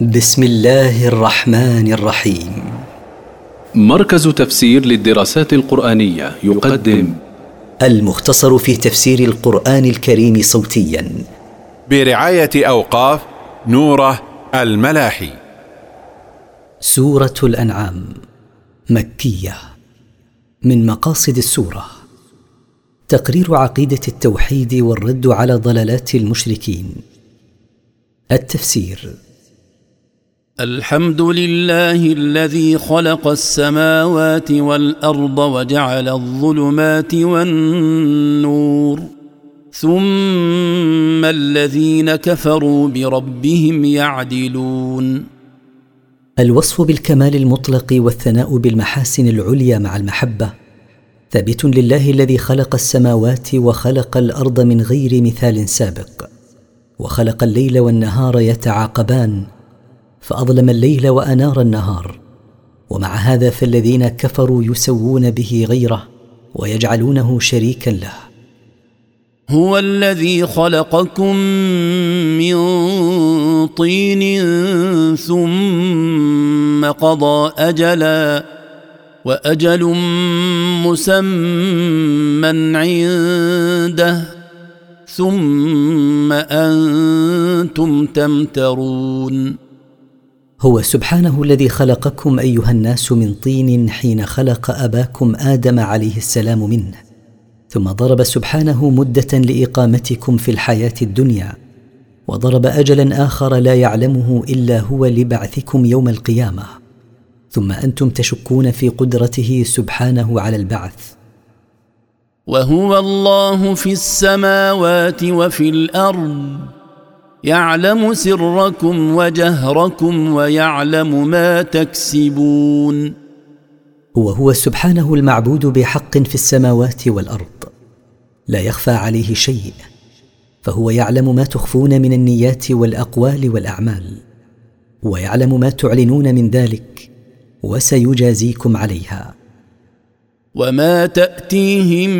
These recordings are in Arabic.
بسم الله الرحمن الرحيم. مركز تفسير للدراسات القرآنية يقدم المختصر في تفسير القرآن الكريم صوتيا. برعاية أوقاف نوره الملاحي. سورة الأنعام مكية من مقاصد السورة. تقرير عقيدة التوحيد والرد على ضلالات المشركين. التفسير الحمد لله الذي خلق السماوات والأرض وجعل الظلمات والنور ثم الذين كفروا بربهم يعدلون. الوصف بالكمال المطلق والثناء بالمحاسن العليا مع المحبة. ثابت لله الذي خلق السماوات وخلق الأرض من غير مثال سابق وخلق الليل والنهار يتعاقبان. فأظلم الليل وأنار النهار. ومع هذا فالذين كفروا يسوون به غيره ويجعلونه شريكا له. هو الذي خلقكم من طين ثم قضى أجلا وأجل مسمى عنده ثم أنتم تمترون. هو سبحانه الذي خلقكم أيها الناس من طين حين خلق أباكم آدم عليه السلام منه. ثم ضرب سبحانه مدة لإقامتكم في الحياة الدنيا وضرب اجلا آخر لا يعلمه إلا هو لبعثكم يوم القيامة. ثم أنتم تشكون في قدرته سبحانه على البعث. وهو الله في السماوات وفي الأرض. يعلم سركم وجهركم ويعلم ما تكسبون. وهو سبحانه المعبود بحق في السماوات والأرض. لا يخفى عليه شيء. فهو يعلم ما تخفون من النيات والأقوال والأعمال. ويعلم ما تعلنون من ذلك. وسيجازيكم عليها. وما تاتيهم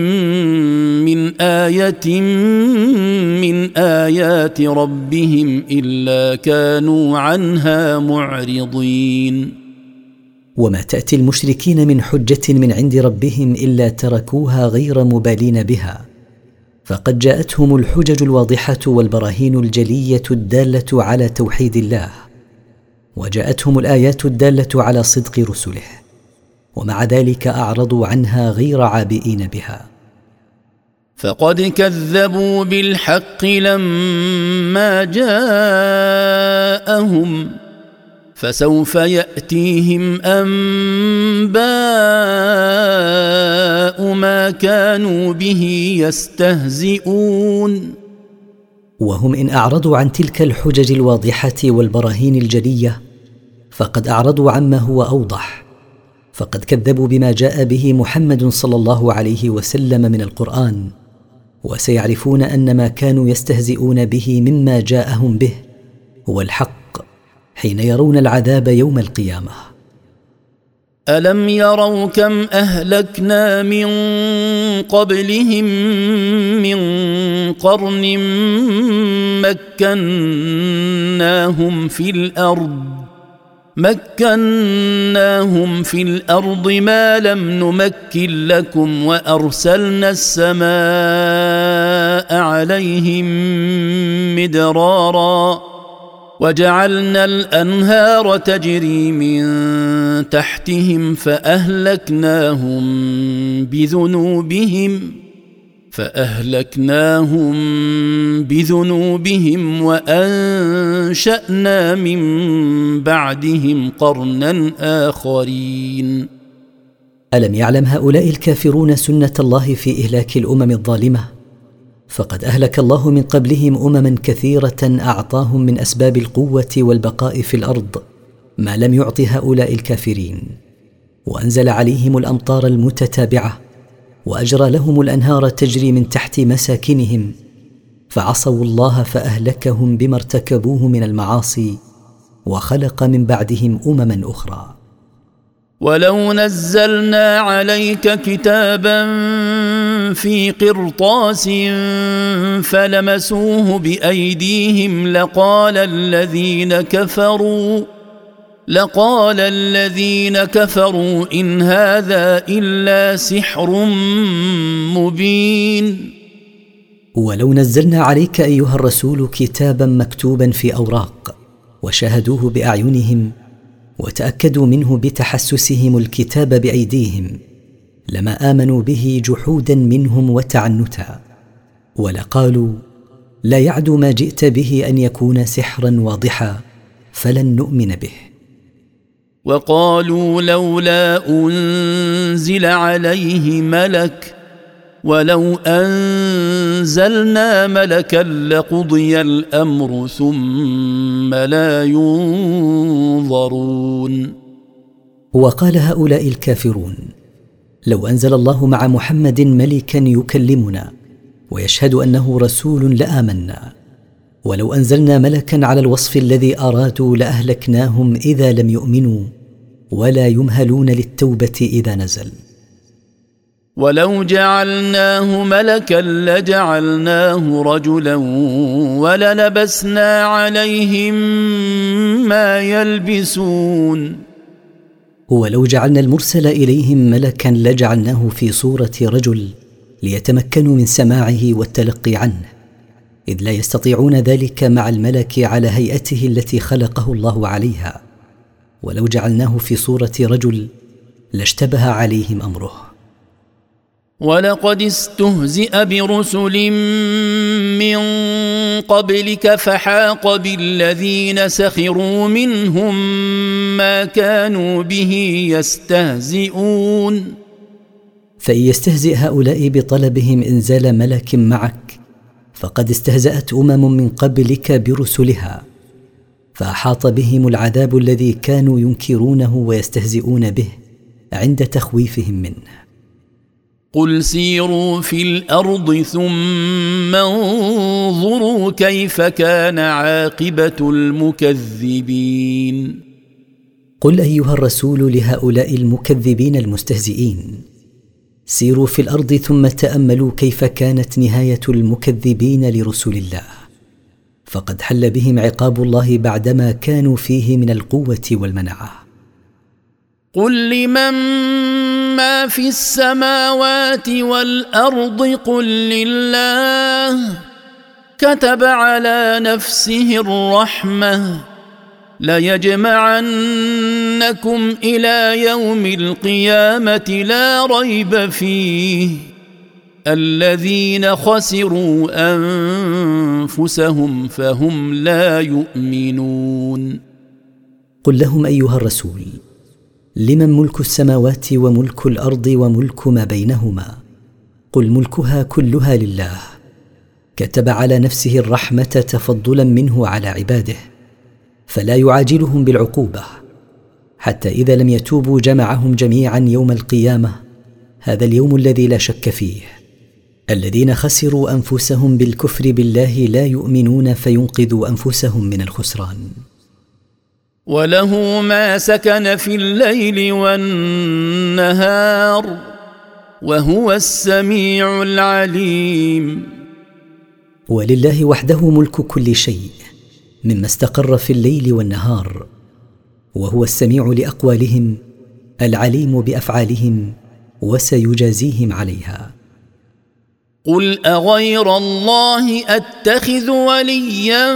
من إيه من ايات ربهم الا كانوا عنها معرضين وما تاتي المشركين من حجه من عند ربهم الا تركوها غير مبالين بها فقد جاءتهم الحجج الواضحه والبراهين الجليه الداله على توحيد الله وجاءتهم الايات الداله على صدق رسله ومع ذلك أعرضوا عنها غير عابئين بها. فقد كذبوا بالحق لما جاءهم فسوف يأتيهم أنباء ما كانوا به يستهزئون. وهم إن أعرضوا عن تلك الحجج الواضحة والبراهين الجلية فقد أعرضوا عما هو أوضح. فقد كذبوا بما جاء به محمد صلى الله عليه وسلم من القرآن. وسيعرفون أن ما كانوا يستهزئون به مما جاءهم به هو الحق حين يرون العذاب يوم القيامة. ألم يروا كم أهلكنا من قبلهم من قرن مكناهم في الأرض مكناهم في الأرض ما لم نمكن لكم وأرسلنا السماء عليهم مدرارا وجعلنا الأنهار تجري من تحتهم فأهلكناهم بذنوبهم فأهلكناهم بذنوبهم وأنشأنا من بعدهم قرنا آخرين. ألم يعلم هؤلاء الكافرون سنة الله في إهلاك الأمم الظالمة؟ فقد أهلك الله من قبلهم أمما كثيرة أعطاهم من أسباب القوة والبقاء في الأرض ما لم يعط هؤلاء الكافرين. وأنزل عليهم الأمطار المتتابعة وأجرى لهم الأنهار تجري من تحت مساكنهم فعصوا الله فأهلكهم بما ارتكبوه من المعاصي وخلق من بعدهم أمما أخرى. ولو نزلنا عليك كتابا في قرطاس فلمسوه بايديهم لقال الذين كفروا لقال الذين كفروا إن هذا إلا سحر مبين. ولو نزلنا عليك أيها الرسول كتابا مكتوبا في أوراق وشاهدوه بأعينهم وتأكدوا منه بتحسسهم الكتاب بأيديهم لما آمنوا به جحودا منهم وتعنتا ولقالوا لا يعدو ما جئت به أن يكون سحرا واضحا فلن نؤمن به. وقالوا لولا أنزل عليه ملك ولو أنزلنا ملكا لقضي الأمر ثم لا ينظرون. وقال هؤلاء الكافرون لو أنزل الله مع محمد ملكا يكلمنا ويشهد أنه رسول لآمنا. ولو أنزلنا ملكا على الوصف الذي أرادوا لأهلكناهم إذا لم يؤمنوا ولا يمهلون للتوبة إذا نزل. ولو جعلناه ملكا لجعلناه رجلا وللبسنا عليهم ما يلبسون. ولو جعلنا المرسل إليهم ملكا لجعلناه في صورة رجل ليتمكنوا من سماعه والتلقي عنه. إذ لا يستطيعون ذلك مع الملك على هيئته التي خلقه الله عليها. ولو جعلناه في صورة رجل لاشتبه عليهم أمره. ولقد استهزئ برسل من قبلك فحاق بالذين سخروا منهم ما كانوا به يستهزئون. فإن يستهزئ هؤلاء بطلبهم إنزال ملك معك فقد استهزأت أمم من قبلك برسلها فأحاط بهم العذاب الذي كانوا ينكرونه ويستهزئون به عند تخويفهم منه. قل سيروا في الأرض ثم انظروا كيف كان عاقبة المكذبين. قل أيها الرسول لهؤلاء المكذبين المستهزئين سيروا في الأرض ثم تأملوا كيف كانت نهاية المكذبين لرسل الله. فقد حل بهم عقاب الله بعدما كانوا فيه من القوة والمنعة. قل لمن ما في السماوات والأرض قل لله. كتب على نفسه الرحمة. ليجمعنكم إلى يوم القيامه لا ريب فيه الذين خسروا انفسهم فهم لا يؤمنون قل لهم ايها الرسول لمن ملك السماوات وملك الأرض وملك ما بينهما؟ قل ملكها كلها لله كتب على نفسه الرحمه تفضلا منه على عباده. فلا يعاجلهم بالعقوبة حتى إذا لم يتوبوا جمعهم جميعا يوم القيامة هذا اليوم الذي لا شك فيه. الذين خسروا أنفسهم بالكفر بالله لا يؤمنون فينقذوا أنفسهم من الخسران. وله ما سكن في الليل والنهار وهو السميع العليم. ولله وحده ملك كل شيء. مما استقر في الليل والنهار وهو السميع لأقوالهم العليم بأفعالهم وسيجازيهم عليها. قل أغير الله أتخذ وليا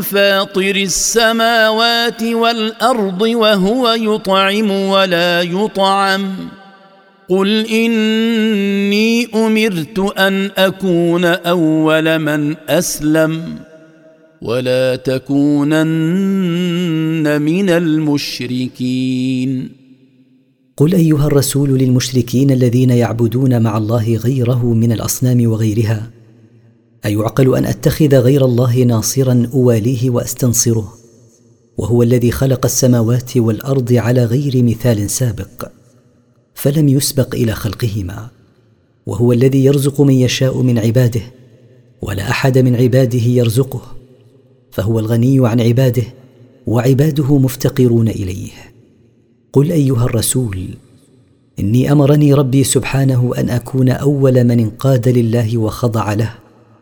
فاطر السماوات والأرض وهو يطعم ولا يطعم. قل إني أمرت أن أكون أول من أسلم. ولا تكونن من المشركين. قل أيها الرسول للمشركين الذين يعبدون مع الله غيره من الأصنام وغيرها أيعقل أن أتخذ غير الله ناصرا أواليه وأستنصره؟ وهو الذي خلق السماوات والأرض على غير مثال سابق فلم يسبق إلى خلقهما وهو الذي يرزق من يشاء من عباده ولا أحد من عباده يرزقه. فهو الغني عن عباده وعباده مفتقرون إليه. قل أيها الرسول إني أمرني ربي سبحانه أن أكون أول من انقاد لله وخضع له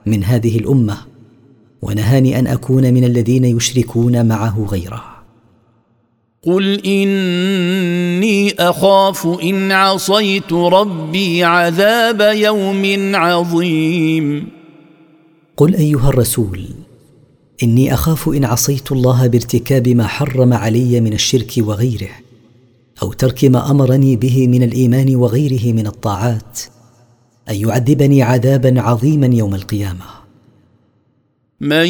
من هذه الأمة ونهاني أن أكون من الذين يشركون معه غيره. قل إني أخاف إن عصيت ربي عذاب يوم عظيم. قل أيها الرسول إني أخاف إن عصيت الله بارتكاب ما حرم علي من الشرك وغيره أو ترك ما أمرني به من الإيمان وغيره من الطاعات أن يعذبني عذابا عظيما يوم القيامة. من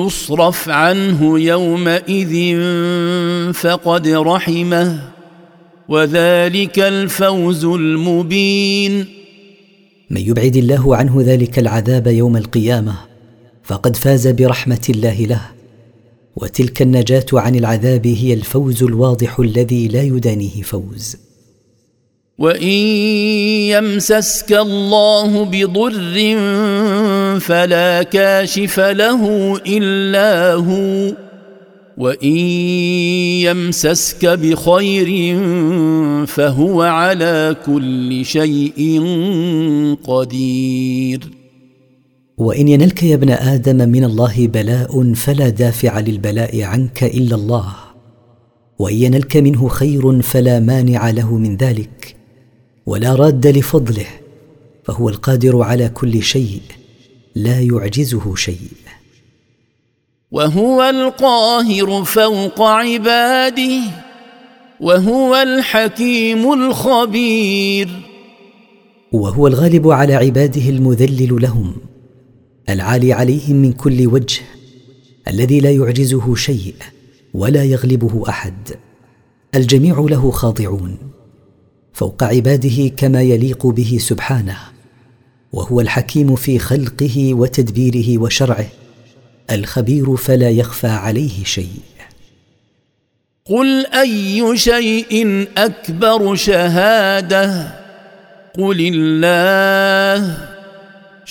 يصرف عنه يومئذ فقد رحمه وذلك الفوز المبين. من يبعد الله عنه ذلك العذاب يوم القيامة فقد فاز برحمة الله له. وتلك النجاة عن العذاب هي الفوز الواضح الذي لا يدانيه فوز. وإن يمسسك الله بضر فلا كاشف له إلا هو. وإن يمسسك بخير فهو على كل شيء قدير. وإن ينلك يا ابن آدم من الله بلاء فلا دافع للبلاء عنك إلا الله. وإن ينلك منه خير فلا مانع له من ذلك. ولا راد لفضله فهو القادر على كل شيء لا يعجزه شيء. وهو القاهر فوق عباده وهو الحكيم الخبير. وهو الغالب على عباده المذلل لهم. العالي عليهم من كل وجه الذي لا يعجزه شيء ولا يغلبه أحد. الجميع له خاضعون فوق عباده كما يليق به سبحانه وهو الحكيم في خلقه وتدبيره وشرعه الخبير فلا يخفى عليه شيء. قل أي شيء أكبر شهادة؟ قل الله.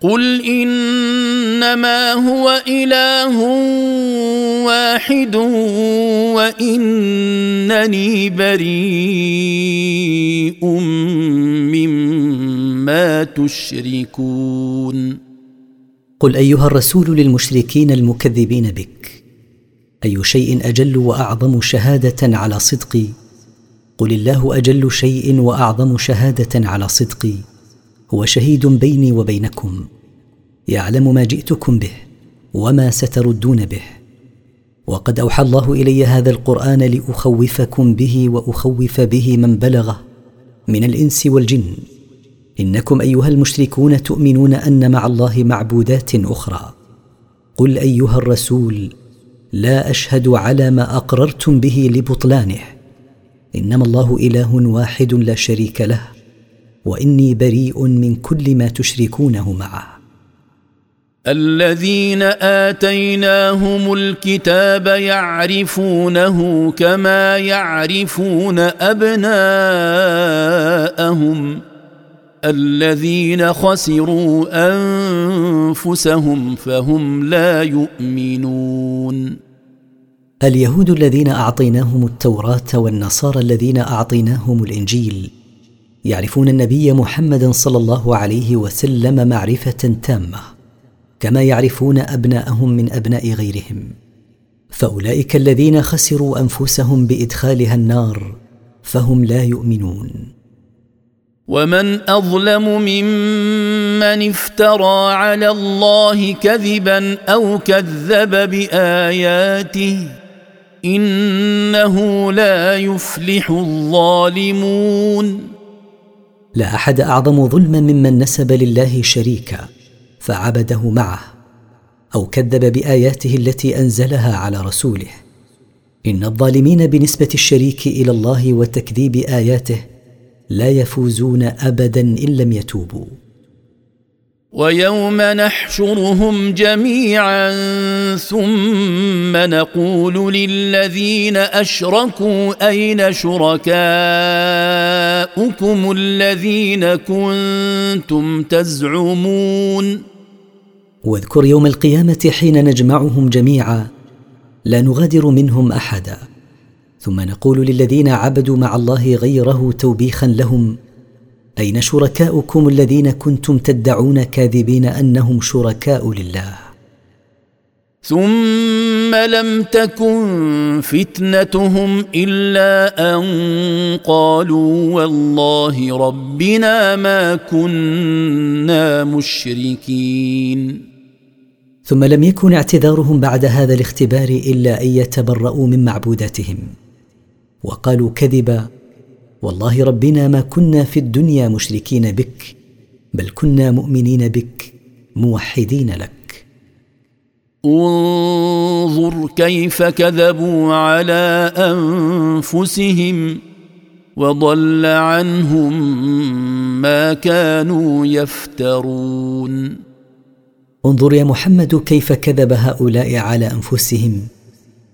قل انما هو اله واحد وانني بريء مما تشركون قل ايها الرسول للمشركين المكذبين بك اي شيء أجل واعظم شهاده على صدقي؟ قل الله أجل شيء واعظم شهاده على صدقي هو شهيد بيني وبينكم يعلم ما جئتكم به وما ستردون به. وقد أوحى الله إلي هذا القرآن لأخوفكم به وأخوف به من بلغه من الإنس والجن. إنكم أيها المشركون تؤمنون أن مع الله معبودات أخرى. قل أيها الرسول لا أشهد على ما أقررتم به لبطلانه. إنما الله إله واحد لا شريك له. وإني بريء من كل ما تشركونه معه. الذين آتيناهم الكتاب يعرفونه كما يعرفون أبناءهم. الذين خسروا أنفسهم فهم لا يؤمنون. اليهود الذين أعطيناهم التوراة والنصارى الذين أعطيناهم الإنجيل يعرفون النبي محمدا صلى الله عليه وسلم معرفة تامة كما يعرفون أبناءهم من أبناء غيرهم. فأولئك الذين خسروا أنفسهم بإدخالها النار فهم لا يؤمنون. ومن أظلم ممن افترى على الله كذبا أو كذب بآياته إنه لا يفلح الظالمون. لا أحد أعظم ظلما ممن نسب لله شريكا فعبده معه أو كذب بآياته التي أنزلها على رسوله. إن الظالمين بنسبة الشريك إلى الله وتكذيب آياته لا يفوزون ابدا إن لم يتوبوا. ويوم نحشرهم جميعا ثم نقول للذين أشركوا أين شركاؤكم الذين كنتم تزعمون واذكر يوم القيامة حين نجمعهم جميعا لا نغادر منهم أحدا. ثم نقول للذين عبدوا مع الله غيره توبيخا لهم أين شركاؤكم الذين كنتم تدعون كاذبين أنهم شركاء لله؟ ثم لم تكن فتنتهم إلا أن قالوا والله ربنا ما كنا مشركين. ثم لم يكن اعتذارهم بعد هذا الاختبار إلا أن يتبرأوا من معبوداتهم. وقالوا كذبا والله ربنا ما كنا في الدنيا مشركين بك بل كنا مؤمنين بك موحدين لك. انظر كيف كذبوا على أنفسهم وضل عنهم ما كانوا يفترون. انظر يا محمد كيف كذب هؤلاء على أنفسهم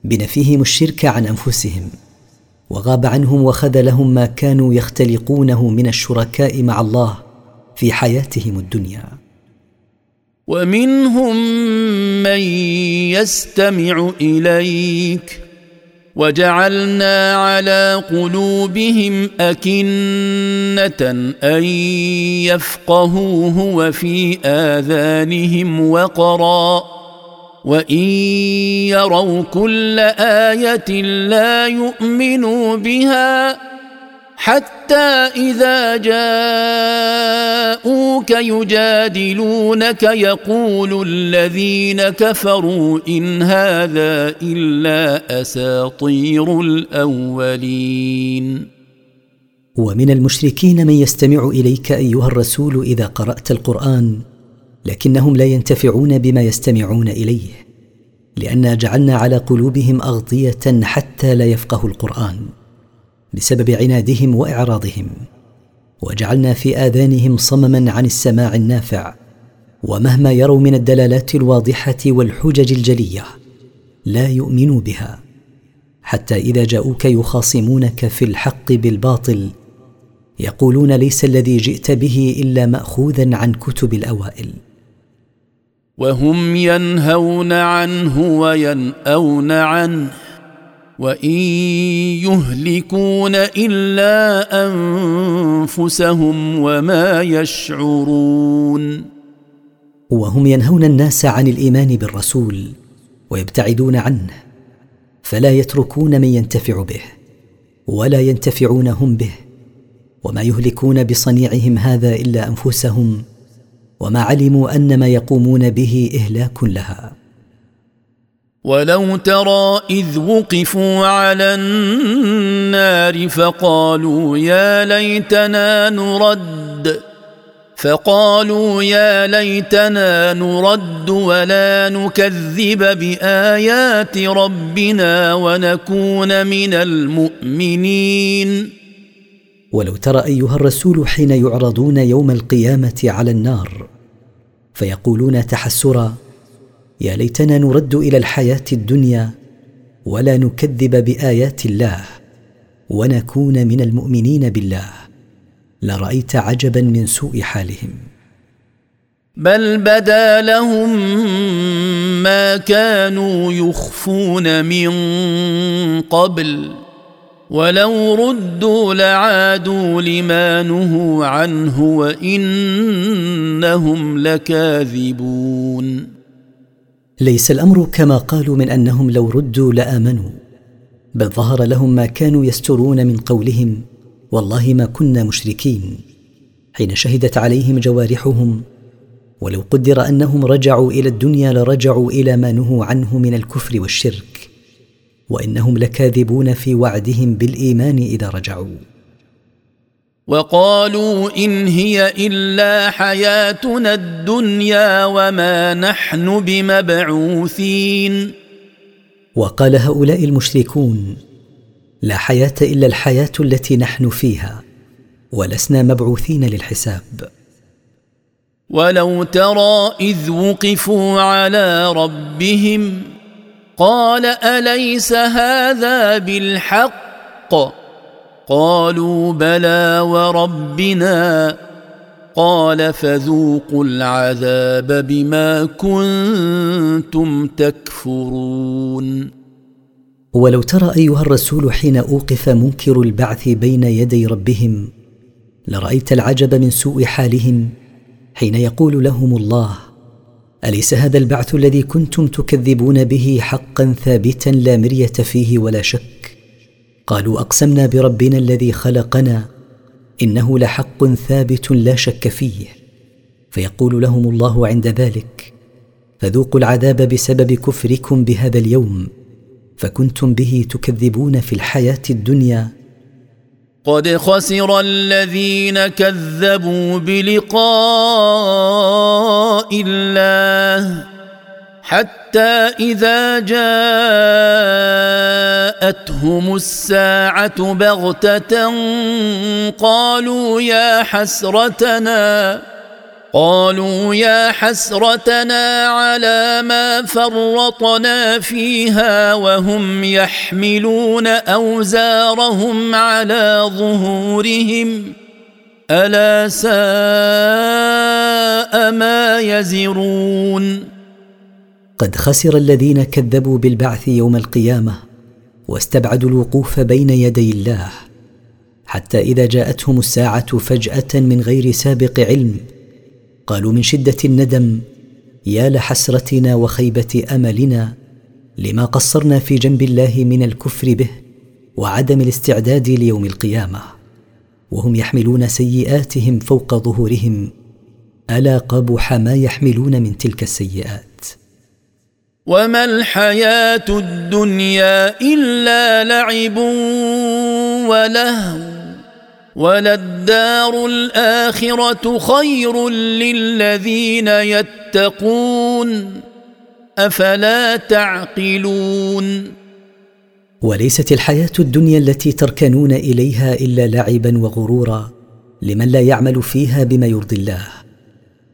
بنفيهم الشرك عن أنفسهم. وغاب عنهم وخذلهم ما كانوا يختلقونه من الشركاء مع الله في حياتهم الدنيا. ومنهم من يستمع إليك. وجعلنا على قلوبهم أكنة أن يفقهوه وفي آذانهم وقرا. وان يروا كل إيه لا يؤمنوا بها حتى اذا جاءوك يجادلونك يقول الذين كفروا ان هذا الا اساطير الاولين ومن المشركين من يستمع اليك ايها الرسول اذا قرات القران لكنهم لا ينتفعون بما يستمعون إليه لانا جعلنا على قلوبهم أغطية حتى لا يفقهوا القرآن بسبب عنادهم وإعراضهم وجعلنا في آذانهم صمما عن السماع النافع ومهما يروا من الدلالات الواضحة والحجج الجلية لا يؤمنوا بها حتى إذا جاءوك يخاصمونك في الحق بالباطل يقولون ليس الذي جئت به إلا ماخوذا عن كتب الأوائل. وهم ينهون عنه وينأون عنه وإن يهلكون إلا أنفسهم وما يشعرون. وهم ينهون الناس عن الإيمان بالرسول ويبتعدون عنه فلا يتركون من ينتفع به ولا ينتفعون هم به وما يهلكون بصنيعهم هذا إلا أنفسهم وما علموا أن ما يقومون به إهلاك لها. ولو ترى إذ وقفوا على النار فقالوا يا ليتنا نرد. فقالوا يا ليتنا نرد ولا نكذب بآيات ربنا ونكون من المؤمنين. ولو ترى أيها الرسول حين يعرضون يوم القيامة على النار فيقولون تحسرا يا ليتنا نرد إلى الحياة الدنيا ولا نكذب بآيات الله ونكون من المؤمنين بالله. لرأيت عجبا من سوء حالهم. بل بدا لهم ما كانوا يخفون من قبل. ولو ردوا لعادوا لما نهوا عنه وانهم لكاذبون ليس الأمر كما قالوا من أنهم لو ردوا لآمنوا بل ظهر لهم ما كانوا يسترون من قولهم والله ما كنا مشركين حين شهدت عليهم جوارحهم ولو قدر أنهم رجعوا إلى الدنيا لرجعوا إلى ما نهوا عنه من الكفر والشرك. وإنهم لكاذبون في وعدهم بالإيمان إذا رجعوا. وقالوا إن هي إلا حياتنا الدنيا وما نحن بمبعوثين. وقال هؤلاء المشركون لا حياة إلا الحياة التي نحن فيها ولسنا مبعوثين للحساب. ولو ترى إذ وقفوا على ربهم قال أليس هذا بالحق؟ قالوا بلى وربنا. قال فذوقوا العذاب بما كنتم تكفرون. ولو ترى أيها الرسول حين أوقف منكر البعث بين يدي ربهم لرأيت العجب من سوء حالهم حين يقول لهم الله أليس هذا البعث الذي كنتم تكذبون به حقا ثابتا لا مرية فيه ولا شك؟ قالوا أقسمنا بربنا الذي خلقنا إنه لحق ثابت لا شك فيه فيقول لهم الله عند ذلك فذوقوا العذاب بسبب كفركم بهذا اليوم فكنتم به تكذبون في الحياة الدنيا قد خسر الذين كذبوا بلقاء الله حتى إذا جاءتهم الساعة بغتة قالوا يا حسرتنا قالوا يا حسرتنا على ما فرطنا فيها وهم يحملون أوزارهم على ظهورهم ألا ساء ما يزرون قد خسر الذين كذبوا بالبعث يوم القيامة واستبعدوا الوقوف بين يدي الله حتى إذا جاءتهم الساعة فجأة من غير سابق علم قالوا من شدة الندم يا لحسرتنا وخيبة أملنا لما قصرنا في جنب الله من الكفر به وعدم الاستعداد ليوم القيامة. وهم يحملون سيئاتهم فوق ظهورهم ألا قبح ما يحملون من تلك السيئات. وما الحياة الدنيا إلا لعب ولهو. وللدار الآخرة خير للذين يتقون أفلا تعقلون وليست الحياة الدنيا التي تركنون إليها إلا لعبا وغرورا لمن لا يعمل فيها بما يرضي الله.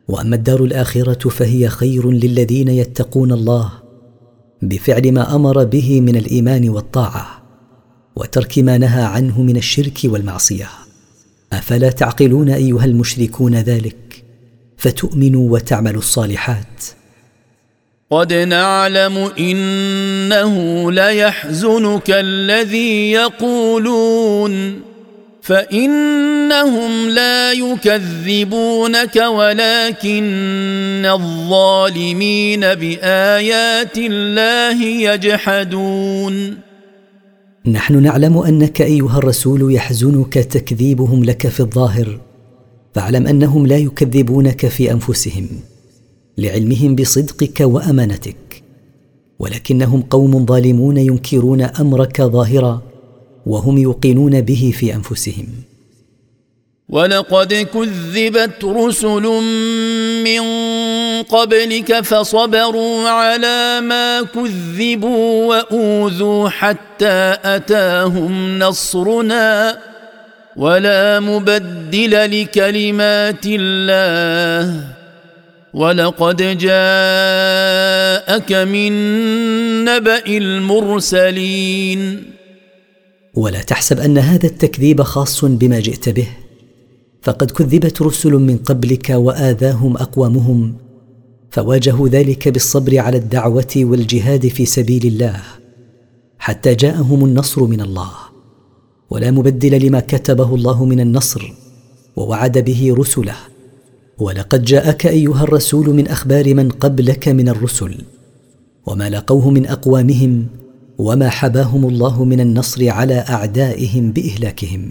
وأما الدار الآخرة فهي خير للذين يتقون الله بفعل ما أمر به من الإيمان والطاعة وترك ما نهى عنه من الشرك والمعصية. أفلا تعقلون أيها المشركون ذلك؟ فتؤمنوا وتعملوا الصالحات. قد نعلم إنه ليحزنك الذي يقولون فإنهم لا يكذبونك ولكن الظالمين بآيات الله يجحدون. نحن نعلم أنك أيها الرسول يحزنك تكذيبهم لك في الظاهر فاعلم أنهم لا يكذبونك في أنفسهم لعلمهم بصدقك وأمانتك ولكنهم قوم ظالمون ينكرون أمرك ظاهرا وهم يوقنون به في أنفسهم. ولقد كذبت رسل من قبلك فصبروا على ما كذبوا وأوذوا حتى أتاهم نصرنا ولا مبدل لكلمات الله ولقد جاءك من نبأ المرسلين. ولا تحسب أن هذا التكذيب خاص بما جئت به. فقد كذبت رسل من قبلك وآذاهم أقوامهم. فواجهوا ذلك بالصبر على الدعوة والجهاد في سبيل الله حتى جاءهم النصر من الله. ولا مبدل لما كتبه الله من النصر ووعد به رسله. ولقد جاءك أيها الرسول من أخبار من قبلك من الرسل وما لقوه من أقوامهم وما حباهم الله من النصر على أعدائهم بإهلاكهم.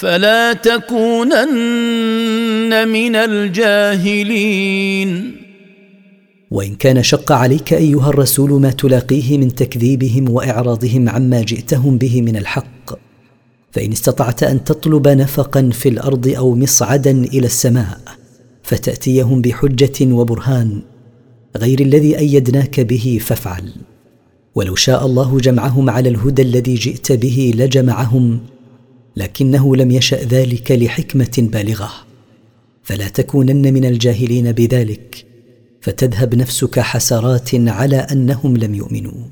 فلا تكونن من الجاهلين. وإن كان شق عليك أيها الرسول ما تلاقيه من تكذيبهم وإعراضهم عما جئتهم به من الحق فإن استطعت أن تطلب نفقا في الأرض أو مصعدا إلى السماء فتأتيهم بحجة وبرهان غير الذي أيدناك به فافعل. ولو شاء الله جمعهم على الهدى الذي جئت به لجمعهم لكنه لم يشأ ذلك لحكمة بالغة. فلا تكونن من الجاهلين بذلك فتذهب نفسك حسرات على أنهم لم يؤمنوا.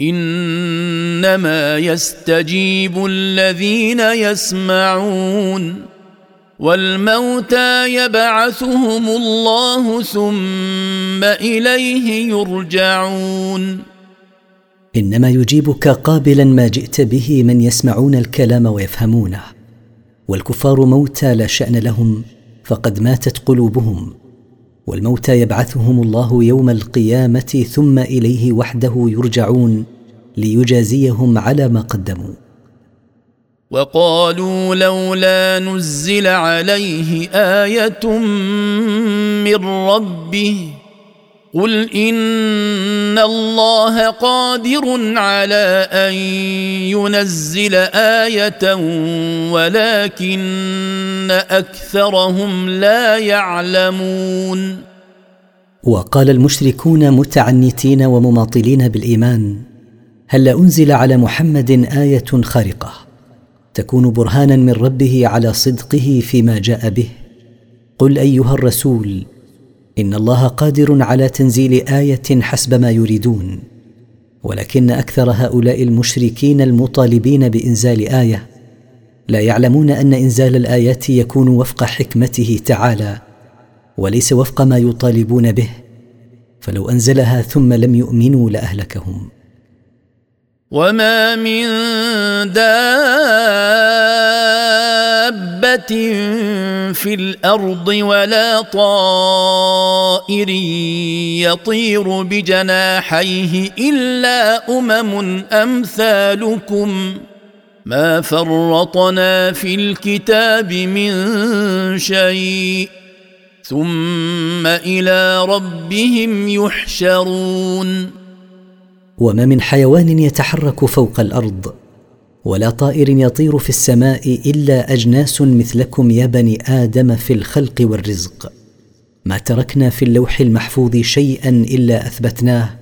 إنما يستجيب الذين يسمعون والموتى يبعثهم الله ثم إليه يرجعون. إنما يجيبك قابلا ما جئت به من يسمعون الكلام ويفهمونه. والكفار موتى لا شأن لهم فقد ماتت قلوبهم. والموتى يبعثهم الله يوم القيامة ثم إليه وحده يرجعون ليجازيهم على ما قدموا. وقالوا لولا نزل عليه آية من ربه قل ان الله قادر على ان ينزل إيه ولكن اكثرهم لا يعلمون وقال المشركون متعنتين ومماطلين بالإيمان هل أنزل على محمد آية خارقة تكون برهانا من ربه على صدقه فيما جاء به؟ قل أيها الرسول إن الله قادر على تنزيل آية حسب ما يريدون. ولكن أكثر هؤلاء المشركين المطالبين بإنزال آية لا يعلمون أن إنزال الآيات يكون وفق حكمته تعالى وليس وفق ما يطالبون به. فلو أنزلها ثم لم يؤمنوا لأهلكهم. وما من دابه في الأرض ولا طائر يطير بجناحيه الا امم امثالكم ما فرطنا في الكتاب من شيء ثم إلى ربهم يحشرون وما من حيوان يتحرك فوق الأرض ولا طائر يطير في السماء إلا أجناس مثلكم يا بني آدم في الخلق والرزق. ما تركنا في اللوح المحفوظ شيئا إلا أثبتناه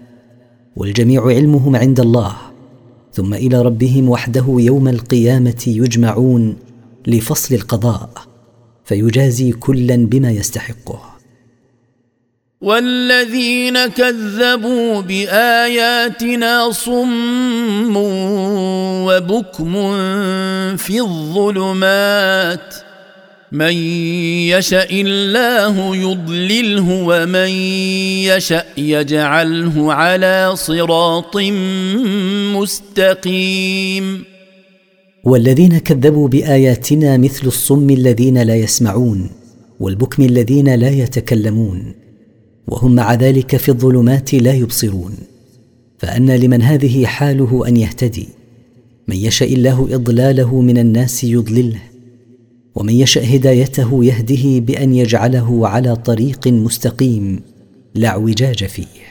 والجميع علمهم عند الله. ثم إلى ربهم وحده يوم القيامة يجمعون لفصل القضاء فيجازي كلا بما يستحقه. والذين كذبوا باياتنا صم وبكم في الظلمات من يشا الله يضلله ومن يشا يجعله على صراط مستقيم والذين كذبوا باياتنا مثل الصم الذين لا يسمعون والبكم الذين لا يتكلمون وهم مع ذلك في الظلمات لا يبصرون. فأن لمن هذه حاله أن يهتدي. من يشا الله إضلاله من الناس يضلله. ومن يشا هدايته يهده بأن يجعله على طريق مستقيم لا اعوجاج فيه.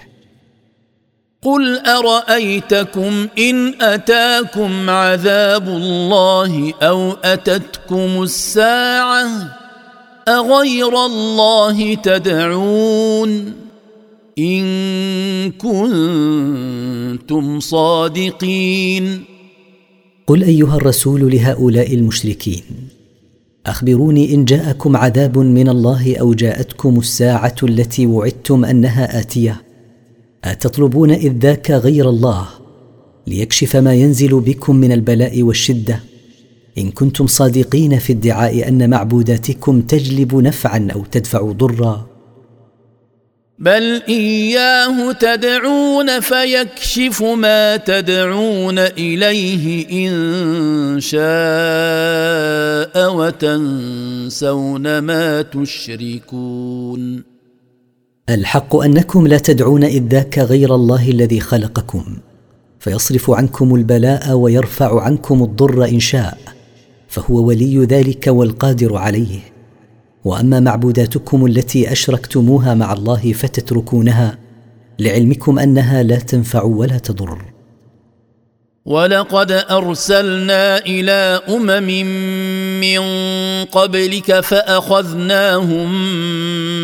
قل أرأيتكم إن أتاكم عذاب الله أو أتتكم الساعة؟ أغير الله تدعون إن كنتم صادقين؟ قل أيها الرسول لهؤلاء المشركين أخبروني إن جاءكم عذاب من الله أو جاءتكم الساعة التي وعدتم أنها آتية. أتطلبون إذ ذاك غير الله ليكشف ما ينزل بكم من البلاء والشدة؟ إن كنتم صادقين في ادعاء أن معبوداتكم تجلب نفعا أو تدفع ضرا. بل إياه تدعون فيكشف ما تدعون إليه إن شاء وتنسون ما تشركون. الحق أنكم لا تدعون إذ ذاك غير الله الذي خلقكم. فيصرف عنكم البلاء ويرفع عنكم الضر إن شاء. فهو ولي ذلك والقادر عليه. وأما معبوداتكم التي أشركتموها مع الله فتتركونها لعلمكم أنها لا تنفع ولا تضر. ولقد أرسلنا إلى أمم من قبلك فأخذناهم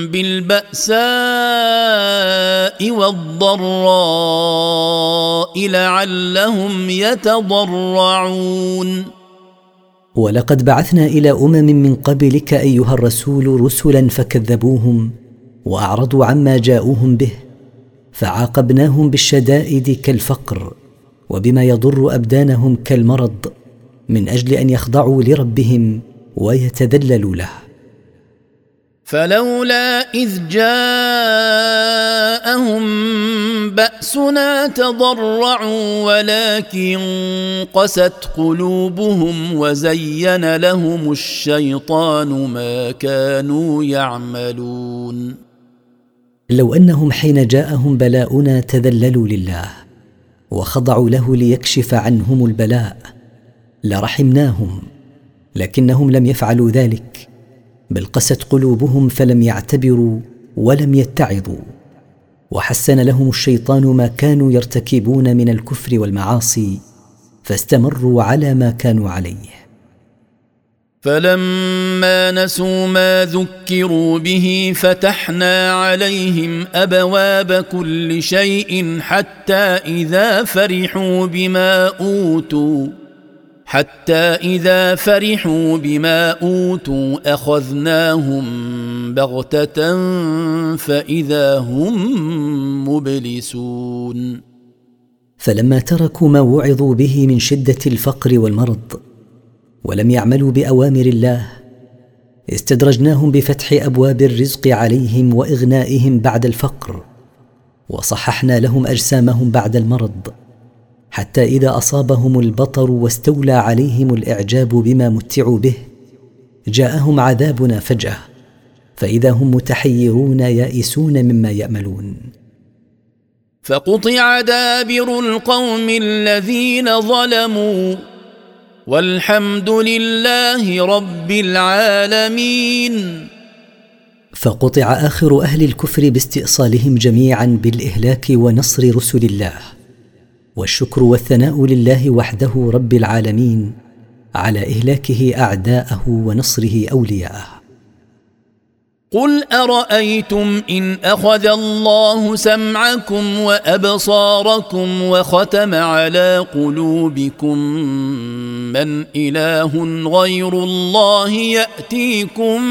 بالبأساء والضراء لعلهم يتضرعون. ولقد بعثنا إلى أمم من قبلك أيها الرسول رسلا فكذبوهم وأعرضوا عما جاءوهم به فعاقبناهم بالشدائد كالفقر وبما يضر أبدانهم كالمرض من أجل أن يخضعوا لربهم ويتذللوا له. فلولا إذ جاءهم بأسنا تضرعوا ولكن قست قلوبهم وزين لهم الشيطان ما كانوا يعملون. لو أنهم حين جاءهم بلاؤنا تذللوا لله وخضعوا له ليكشف عنهم البلاء لرحمناهم لكنهم لم يفعلوا ذلك. بل قست قلوبهم فلم يعتبروا ولم يتعظوا. وحسن لهم الشيطان ما كانوا يرتكبون من الكفر والمعاصي فاستمروا على ما كانوا عليه. فلما نسوا ما ذكروا به فتحنا عليهم أبواب كل شيء حتى إذا فرحوا بما أوتوا. حتى إذا فرحوا بما أوتوا أخذناهم بغتة فإذا هم مبلسون. فلما تركوا ما وعظوا به من شدة الفقر والمرض ولم يعملوا بأوامر الله استدرجناهم بفتح أبواب الرزق عليهم وإغنائهم بعد الفقر وصححنا لهم أجسامهم بعد المرض. حتى إذا أصابهم البطر واستولى عليهم الإعجاب بما متعوا به جاءهم عذابنا فجأة فإذا هم متحيرون يائسون مما يأملون. فقطع دابر القوم الذين ظلموا والحمد لله رب العالمين. فقطع آخر أهل الكفر باستئصالهم جميعا بالإهلاك ونصر رسل الله. والشكر والثناء لله وحده رب العالمين على إهلاكه أعداءه ونصره أولياءه. قل أرأيتم إن أخذ الله سمعكم وأبصاركم وختم على قلوبكم من إله غير الله يأتيكم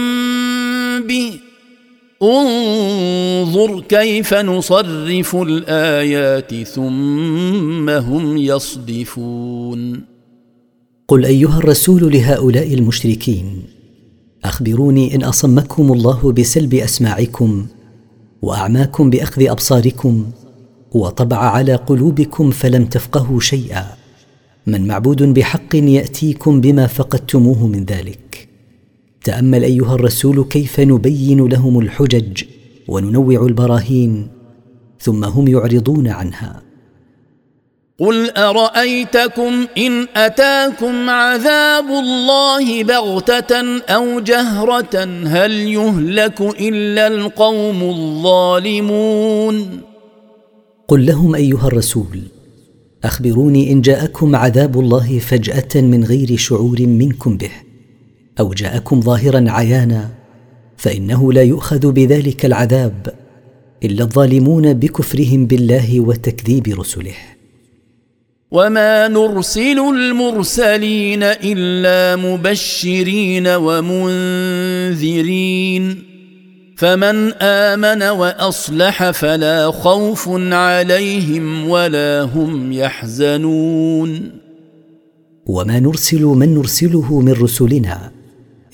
به؟ انظر كيف نصرف الآيات ثم هم يصدفون. قل أيها الرسول لهؤلاء المشركين أخبروني إن أصمكم الله بسلب أسماعكم وأعماكم بأخذ أبصاركم وطبع على قلوبكم فلم تفقهوا شيئا. من معبود بحق يأتيكم بما فقدتموه من ذلك. تأمل أيها الرسول كيف نبين لهم الحجج وننوع البراهين ثم هم يعرضون عنها. قل أرأيتكم إن أتاكم عذاب الله بغتة أو جهرة هل يهلك إلا القوم الظالمون؟ قل لهم أيها الرسول أخبروني إن جاءكم عذاب الله فجأة من غير شعور منكم به. أو جاءكم ظاهرا عيانا فإنه لا يؤخذ بذلك العذاب إلا الظالمون بكفرهم بالله وتكذيب رسله. وما نرسل المرسلين إلا مبشرين ومنذرين. فمن آمن وأصلح فلا خوف عليهم ولا هم يحزنون. وما نرسل من نرسله من رسلنا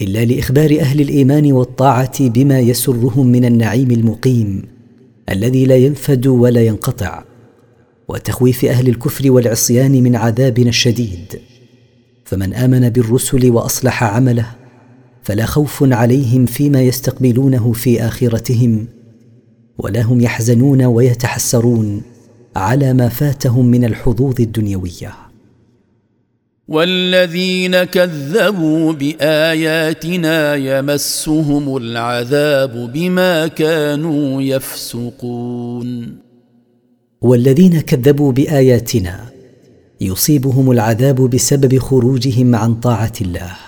إلا لإخبار أهل الإيمان والطاعة بما يسرهم من النعيم المقيم الذي لا ينفد ولا ينقطع وتخويف أهل الكفر والعصيان من عذابنا الشديد. فمن آمن بالرسل وأصلح عمله فلا خوف عليهم فيما يستقبلونه في آخرتهم ولا هم يحزنون ويتحسرون على ما فاتهم من الحظوظ الدنيوية. والذين كذبوا بآياتنا يمسهم العذاب بما كانوا يفسقون. والذين كذبوا بآياتنا يصيبهم العذاب بسبب خروجهم عن طاعة الله.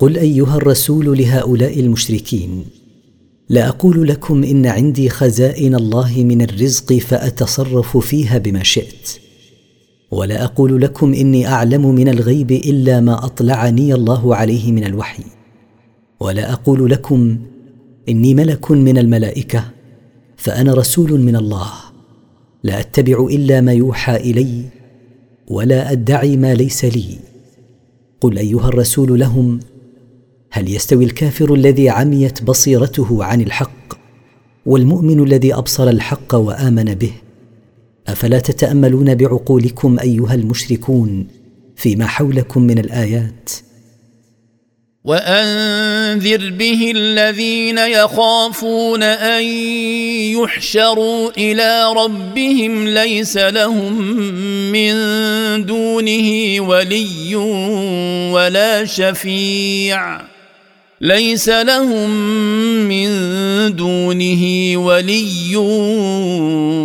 قل ايها الرسول لهؤلاء المشركين لا أقول لكم ان عندي خزائن الله من الرزق فاتصرف فيها بما شئت ولا أقول لكم اني اعلم من الغيب الا ما اطلعني الله عليه من الوحي ولا أقول لكم اني ملك من الملائكه فانا رسول من الله لا اتبع الا ما يوحى الي ولا ادعي ما ليس لي. قل ايها الرسول لهم هل يستوي الكافر الذي عميت بصيرته عن الحق والمؤمن الذي أبصر الحق وآمن به؟ أفلا تتأملون بعقولكم أيها المشركون فيما حولكم من الآيات؟ وأنذر به الذين يخافون أن يحشروا إلى ربهم ليس لهم من دونه ولي ولا شفيع. ليس لهم من دونه ولي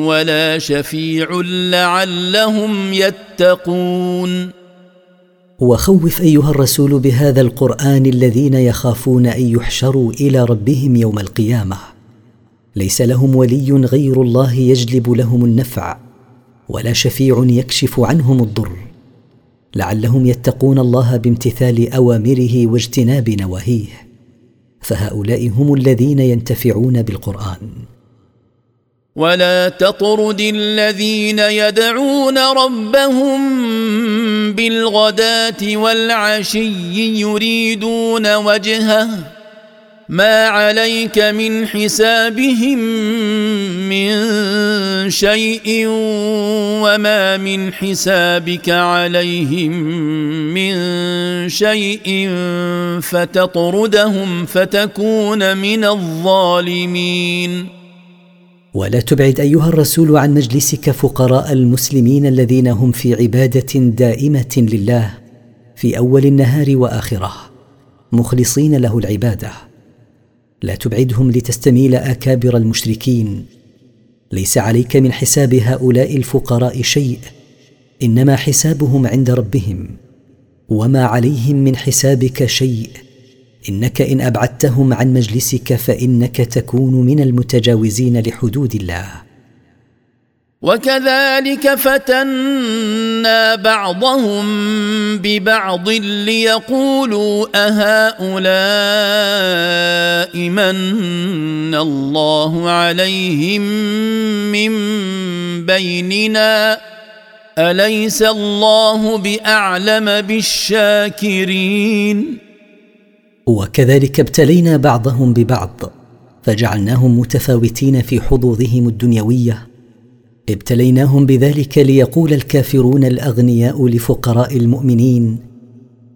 ولا شفيع لعلهم يتقون. وخوف أيها الرسول بهذا القرآن الذين يخافون أن يحشروا إلى ربهم يوم القيامة. ليس لهم ولي غير الله يجلب لهم النفع ولا شفيع يكشف عنهم الضر. لعلهم يتقون الله بامتثال أوامره واجتناب نواهيه. فهؤلاء هم الذين ينتفعون بالقرآن. ولا تطرد الذين يدعون ربهم بالغداه والعشي يريدون وجهه ما عليك من حسابهم من شيء وما من حسابك عليهم من شيء فتطردهم فتكون من الظالمين. ولا تبعد أيها الرسول عن مجلسك فقراء المسلمين الذين هم في عبادة دائمة لله في أول النهار وآخره مخلصين له العبادة. لا تبعدهم لتستميل آكابر المشركين. ليس عليك من حساب هؤلاء الفقراء شيء إنما حسابهم عند ربهم. وما عليهم من حسابك شيء إنك إن أبعدتهم عن مجلسك فإنك تكون من المتجاوزين لحدود الله. وكذلك فتنا بعضهم ببعض ليقولوا أهؤلاء من الله عليهم من بيننا؟ أليس الله بأعلم بالشاكرين؟ وكذلك ابتلينا بعضهم ببعض فجعلناهم متفاوتين في حظوظهم الدنيوية ابتليناهم بذلك ليقول الكافرون الأغنياء لفقراء المؤمنين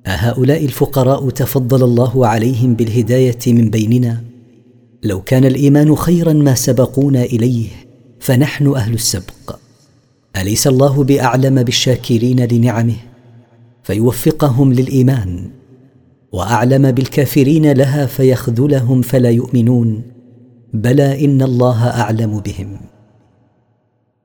أهؤلاء الفقراء تفضل الله عليهم بالهداية من بيننا؟ لو كان الإيمان خيرا ما سبقونا إليه فنحن أهل السبق. أليس الله بأعلم بالشاكرين لنعمه؟ فيوفقهم للإيمان وأعلم بالكافرين لها فيخذلهم فلا يؤمنون. بلى إن الله أعلم بهم.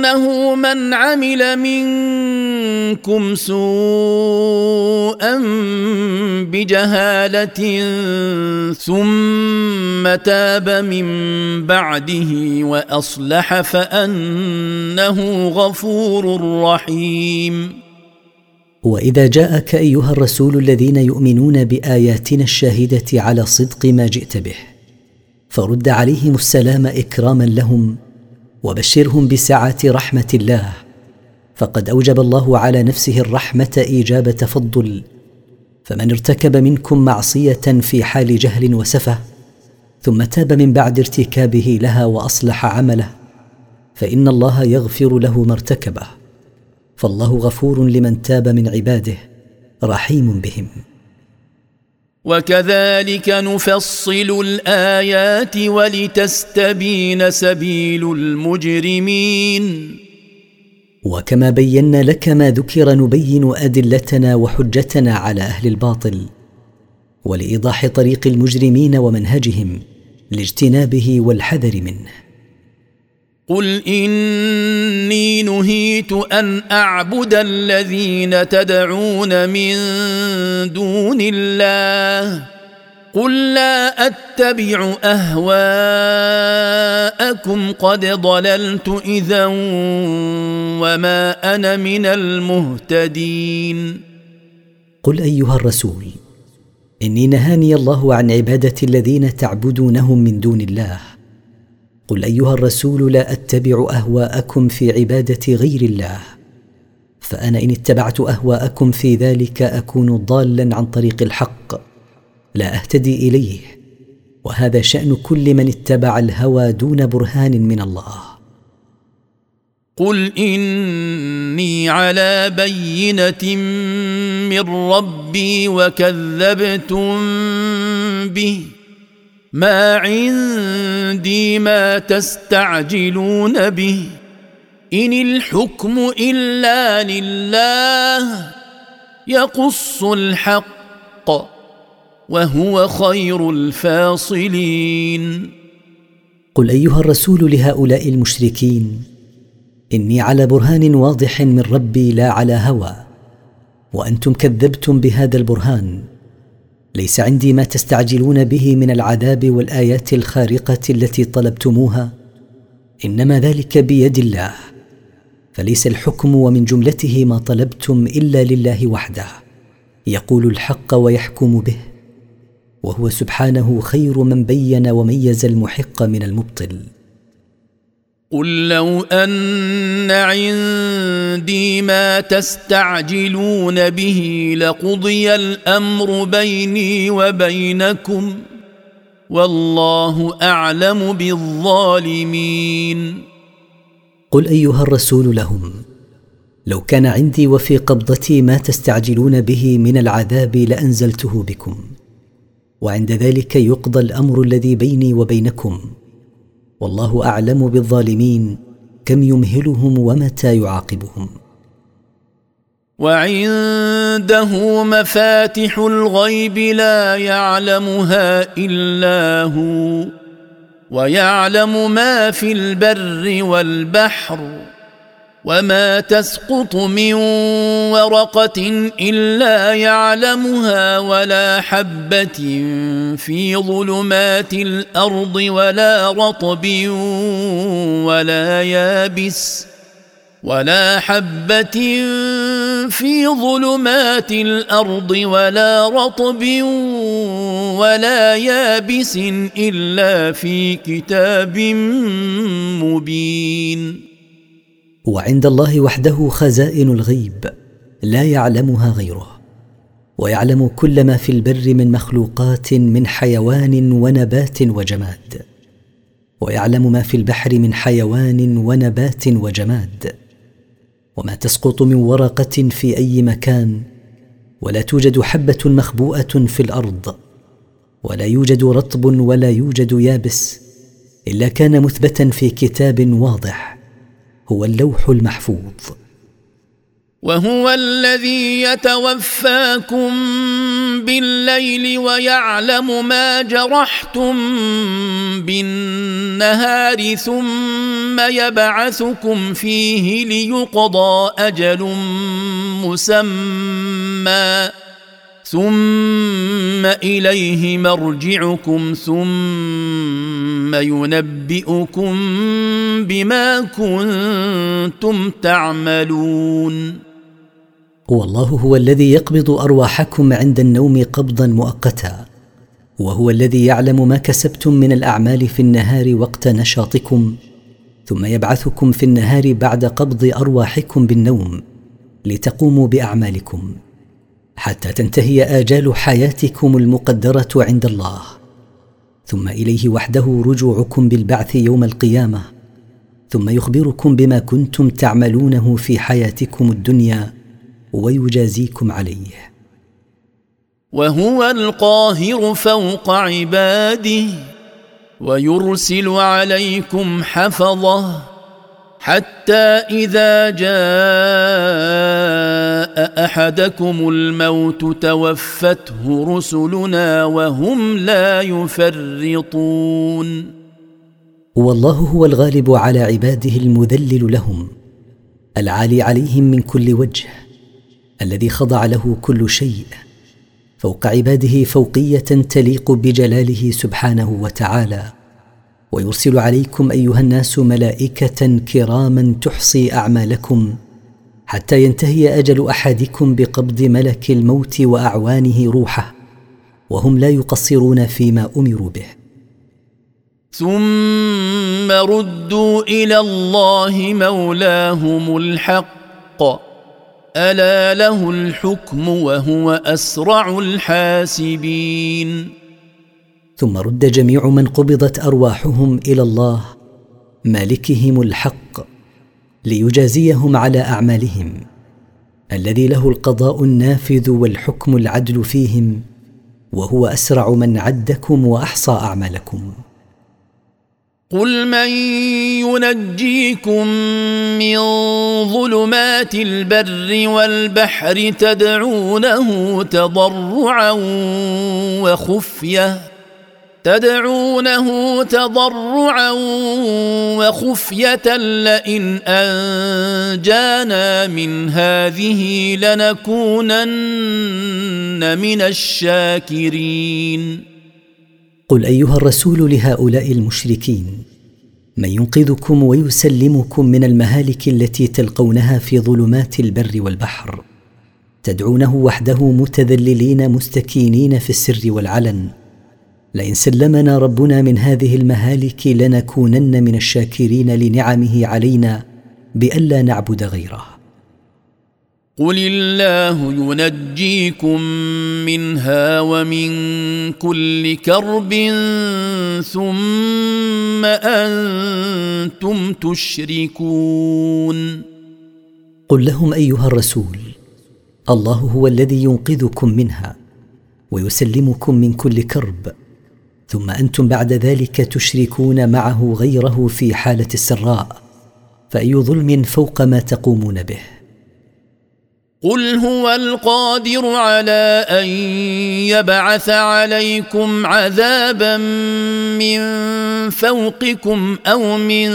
إنه من عمل منكم سوءا بجهالة ثم تاب من بعده وأصلح فأنه غفور رحيم. وإذا جاءك أيها الرسول الذين يؤمنون بآياتنا الشاهده على صدق ما جئت به فرد عليهم السلام إكراما لهم وبشرهم بسعة رحمة الله. فقد أوجب الله على نفسه الرحمة إيجاب تفضل. فمن ارتكب منكم معصية في حال جهل وسفه ثم تاب من بعد ارتكابه لها وأصلح عمله فإن الله يغفر له ما ارتكبه. فالله غفور لمن تاب من عباده رحيم بهم. وكذلك نفصل الآيات ولتستبين سبيل المجرمين. وكما بينا لك ما ذكر نبين أدلتنا وحجتنا على أهل الباطل ولإيضاح طريق المجرمين ومنهجهم لاجتنابه والحذر منه. قل اني نهيت ان اعبد الذين تدعون من دون الله قل لا اتبع اهواءكم قد ضللت اذا وما أنا من المهتدين قل ايها الرسول اني نهاني الله عن عباده الذين تعبدونهم من دون الله قل أيها الرسول لا أتبع أهواءكم في عبادة غير الله فأنا إن اتبعت أهواءكم في ذلك أكون ضالا عن طريق الحق لا أهتدي إليه وهذا شأن كل من اتبع الهوى دون برهان من الله. قل إني على بينة من ربي وكذبتم به ما عندي ما تستعجلون به. إن الحكم إلا لله يقص الحق وهو خير الفاصلين. قل أيها الرسول لهؤلاء المشركين إني على برهان واضح من ربي لا على هوى وأنتم كذبتم بهذا البرهان. ليس عندي ما تستعجلون به من العذاب والآيات الخارقة التي طلبتموها. إنما ذلك بيد الله فليس الحكم ومن جملته ما طلبتم إلا لله وحده. يقول الحق ويحكم به وهو سبحانه خير من بين وميز المحق من المبطل. قل لو أن عندي ما تستعجلون به لقضي الأمر بيني وبينكم والله أعلم بالظالمين. قل أيها الرسول لهم لو كان عندي وفي قبضتي ما تستعجلون به من العذاب لأنزلته بكم وعند ذلك يقضى الأمر الذي بيني وبينكم والله أعلم بالظالمين كم يمهلهم ومتى يعاقبهم. وعنده مفاتح الغيب لا يعلمها إلا هو ويعلم ما في البر والبحر. وما تسقط من ورقه الا يعلمها ولا حبه في ظلمات الأرض ولا رطب ولا يابس ولا حبه في ظلمات الأرض ولا رطب ولا يابس الا في كتاب مبين وعند الله وحده خزائن الغيب لا يعلمها غيره. ويعلم كل ما في البر من مخلوقات من حيوان ونبات وجماد. ويعلم ما في البحر من حيوان ونبات وجماد. وما تسقط من ورقة في أي مكان ولا توجد حبة مخبوءة في الأرض ولا يوجد رطب ولا يوجد يابس إلا كان مثبتا في كتاب واضح. هو اللوح المحفوظ. وهو الذي يتوفاكم بالليل ويعلم ما جرحتم بالنهار ثم يبعثكم فيه ليقضى أجل مسمى. ثم إليه مرجعكم ثم ينبئكم بما كنتم تعملون. والله هو الذي يقبض أرواحكم عند النوم قبضا مؤقتا وهو الذي يعلم ما كسبتم من الأعمال في النهار وقت نشاطكم ثم يبعثكم في النهار بعد قبض أرواحكم بالنوم لتقوموا بأعمالكم. حتى تنتهي آجال حياتكم المقدرة عند الله. ثم إليه وحده رجوعكم بالبعث يوم القيامة. ثم يخبركم بما كنتم تعملونه في حياتكم الدنيا ويجازيكم عليه. وهو القاهر فوق عباده ويرسل عليكم حفظه. حتى إذا جاء أحدكم الموت توفته رسلنا وهم لا يفرطون. والله هو الغالب على عباده المذلل لهم العالي عليهم من كل وجه الذي خضع له كل شيء فوق عباده فوقية تليق بجلاله سبحانه وتعالى. ويرسل عليكم أيها الناس ملائكة كراما تحصي أعمالكم حتى ينتهي أجل أحدكم بقبض ملك الموت وأعوانه روحه وهم لا يقصرون فيما أمروا به. ثم ردوا إلى الله مولاهم الحق. ألا له الحكم وهو أسرع الحاسبين. ثم رد جميع من قبضت أرواحهم إلى الله مالكهم الحق ليجازيهم على أعمالهم الذي له القضاء النافذ والحكم العدل فيهم وهو أسرع من عدكم وأحصى أعمالكم. قل من ينجيكم من ظلمات البر والبحر تدعونه تضرعا وخفية تدعونه تضرعا وخفية لئن أنجانا من هذه لنكونن من الشاكرين. قل أيها الرسول لهؤلاء المشركين من ينقذكم ويسلمكم من المهالك التي تلقونها في ظلمات البر والبحر تدعونه وحده متذللين مستكينين في السر والعلن لئن سلمنا ربنا من هذه المهالك لنكونن من الشاكرين لنعمه علينا بألا نعبد غيره. قل الله ينجيكم منها ومن كل كرب ثم أنتم تشركون. قل لهم ايها الرسول الله هو الذي ينقذكم منها ويسلمكم من كل كرب. ثم أنتم بعد ذلك تشركون معه غيره في حالة السراء فأي ظلم فوق ما تقومون به. قل هو القادر على أن يبعث عليكم عذابا من فوقكم أو من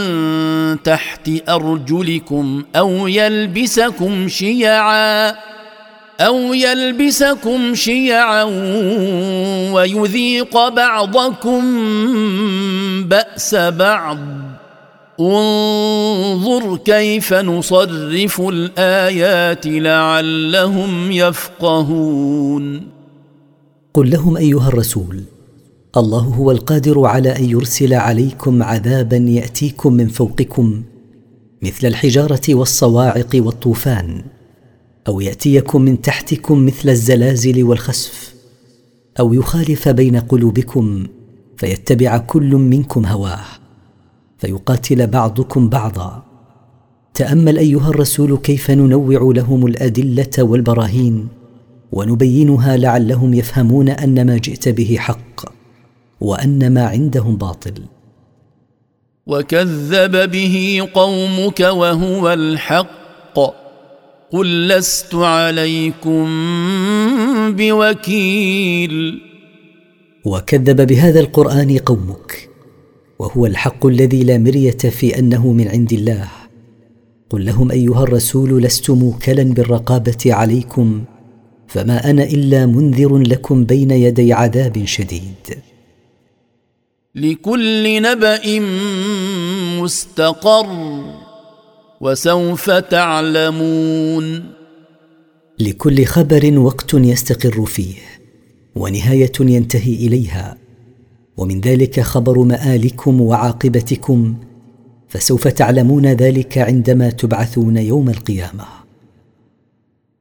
تحت أرجلكم أو يلبسكم شيعا. أو يلبسكم شيعا ويذيق بعضكم بأس بعض. انظر كيف نصرف الآيات لعلهم يفقهون. قل لهم أيها الرسول الله هو القادر على أن يرسل عليكم عذابا يأتيكم من فوقكم مثل الحجارة والصواعق والطوفان. أو يأتيكم من تحتكم مثل الزلازل والخسف أو يخالف بين قلوبكم فيتبع كل منكم هواه فيقاتل بعضكم بعضا. تأمل أيها الرسول كيف ننوع لهم الأدلة والبراهين ونبينها لعلهم يفهمون أن ما جئت به حق وأن ما عندهم باطل. وكذب به قومك وهو الحق. قل لست عليكم بوكيل. وكذب بهذا القرآن قومك وهو الحق الذي لا مرية في أنه من عند الله. قل لهم أيها الرسول لست موكلا بالرقابة عليكم فما أنا إلا منذر لكم بين يدي عذاب شديد. لكل نبأ مستقر. وسوف تعلمون. لكل خبر وقت يستقر فيه ونهاية ينتهي إليها. ومن ذلك خبر مآلكم وعاقبتكم فسوف تعلمون ذلك عندما تبعثون يوم القيامة.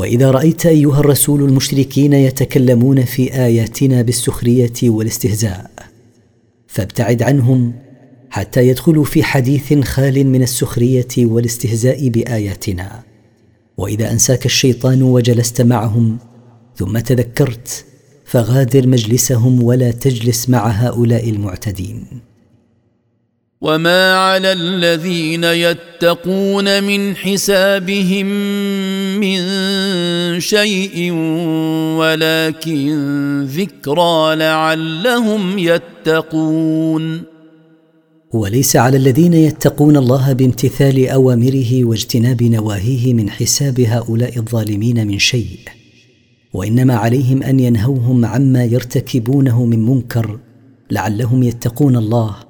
وإذا رأيت أيها الرسول المشركين يتكلمون في آياتنا بالسخرية والاستهزاء فابتعد عنهم حتى يدخلوا في حديث خال من السخرية والاستهزاء بآياتنا. وإذا أنساك الشيطان وجلست معهم ثم تذكرت فغادر مجلسهم ولا تجلس مع هؤلاء المعتدين. وما على الذين يتقون من حسابهم من شيء ولكن ذكرى لعلهم يتقون وليس على الذين يتقون الله بامتثال أوامره واجتناب نواهيه من حساب هؤلاء الظالمين من شيء وإنما عليهم أن ينهوهم عما يرتكبونه من منكر لعلهم يتقون الله.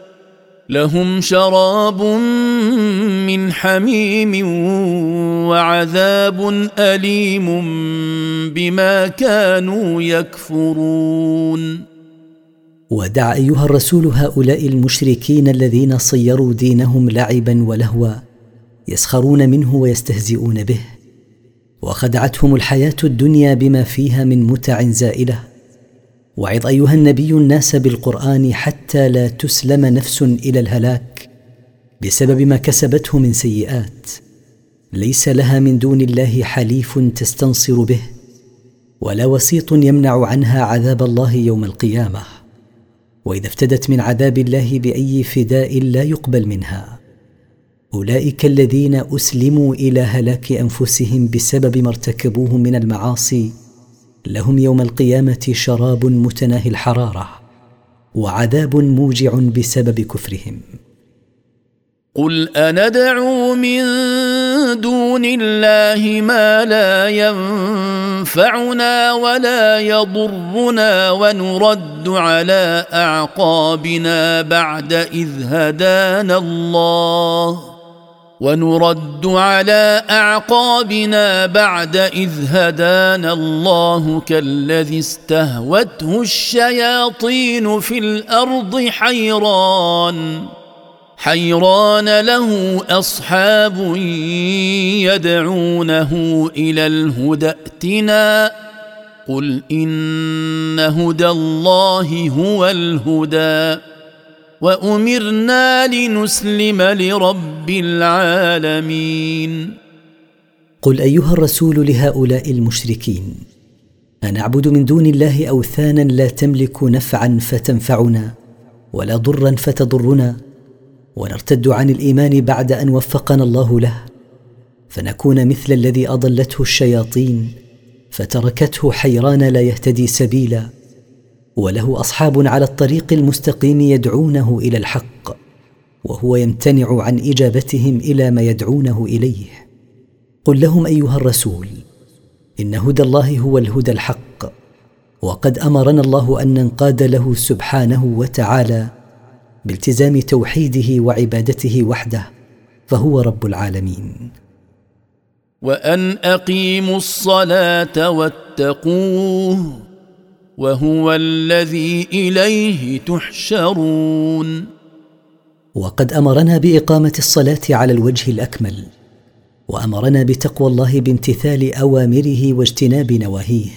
لهم شراب من حميم وعذاب أليم بما كانوا يكفرون. ودع أيها الرسول هؤلاء المشركين الذين صيروا دينهم لعبا ولهوا يسخرون منه ويستهزئون به وخدعتهم الحياة الدنيا بما فيها من متع زائلة. وعظ أيها النبي الناس بالقرآن حتى لا تسلم نفس إلى الهلاك بسبب ما كسبته من سيئات. ليس لها من دون الله حليف تستنصر به ولا وسيط يمنع عنها عذاب الله يوم القيامة. وإذا افتدت من عذاب الله بأي فداء لا يقبل منها. أولئك الذين أسلموا إلى هلاك أنفسهم بسبب ما ارتكبوه من المعاصي لهم يوم القيامة شراب متناهي الحرارة. وعذاب موجع بسبب كفرهم. قل اندعو من دون الله ما لا ينفعنا ولا يضرنا ونرد على اعقابنا بعد اذ هدانا الله ونرد على أعقابنا بعد إذ هدانا الله كالذي استهوته الشياطين في الأرض حيران. حيران له أصحاب يدعونه إلى الهدى ائتنا. قل إن هدى الله هو الهدى. وأمرنا لنسلم لرب العالمين. قل أيها الرسول لهؤلاء المشركين انعبد من دون الله أوثانا لا تملك نفعا فتنفعنا ولا ضرا فتضرنا ونرتد عن الإيمان بعد أن وفقنا الله له فنكون مثل الذي أضلته الشياطين فتركته حيران لا يهتدي سبيلا. وله أصحاب على الطريق المستقيم يدعونه إلى الحق وهو يمتنع عن إجابتهم إلى ما يدعونه إليه. قل لهم أيها الرسول إن هدى الله هو الهدى الحق وقد أمرنا الله أن ننقاد له سبحانه وتعالى بالتزام توحيده وعبادته وحده فهو رب العالمين. وأن أقيموا الصلاة واتقوه وهو الذي إليه تحشرون. وقد أمرنا بإقامة الصلاة على الوجه الأكمل وأمرنا بتقوى الله بامتثال أوامره واجتناب نواهيه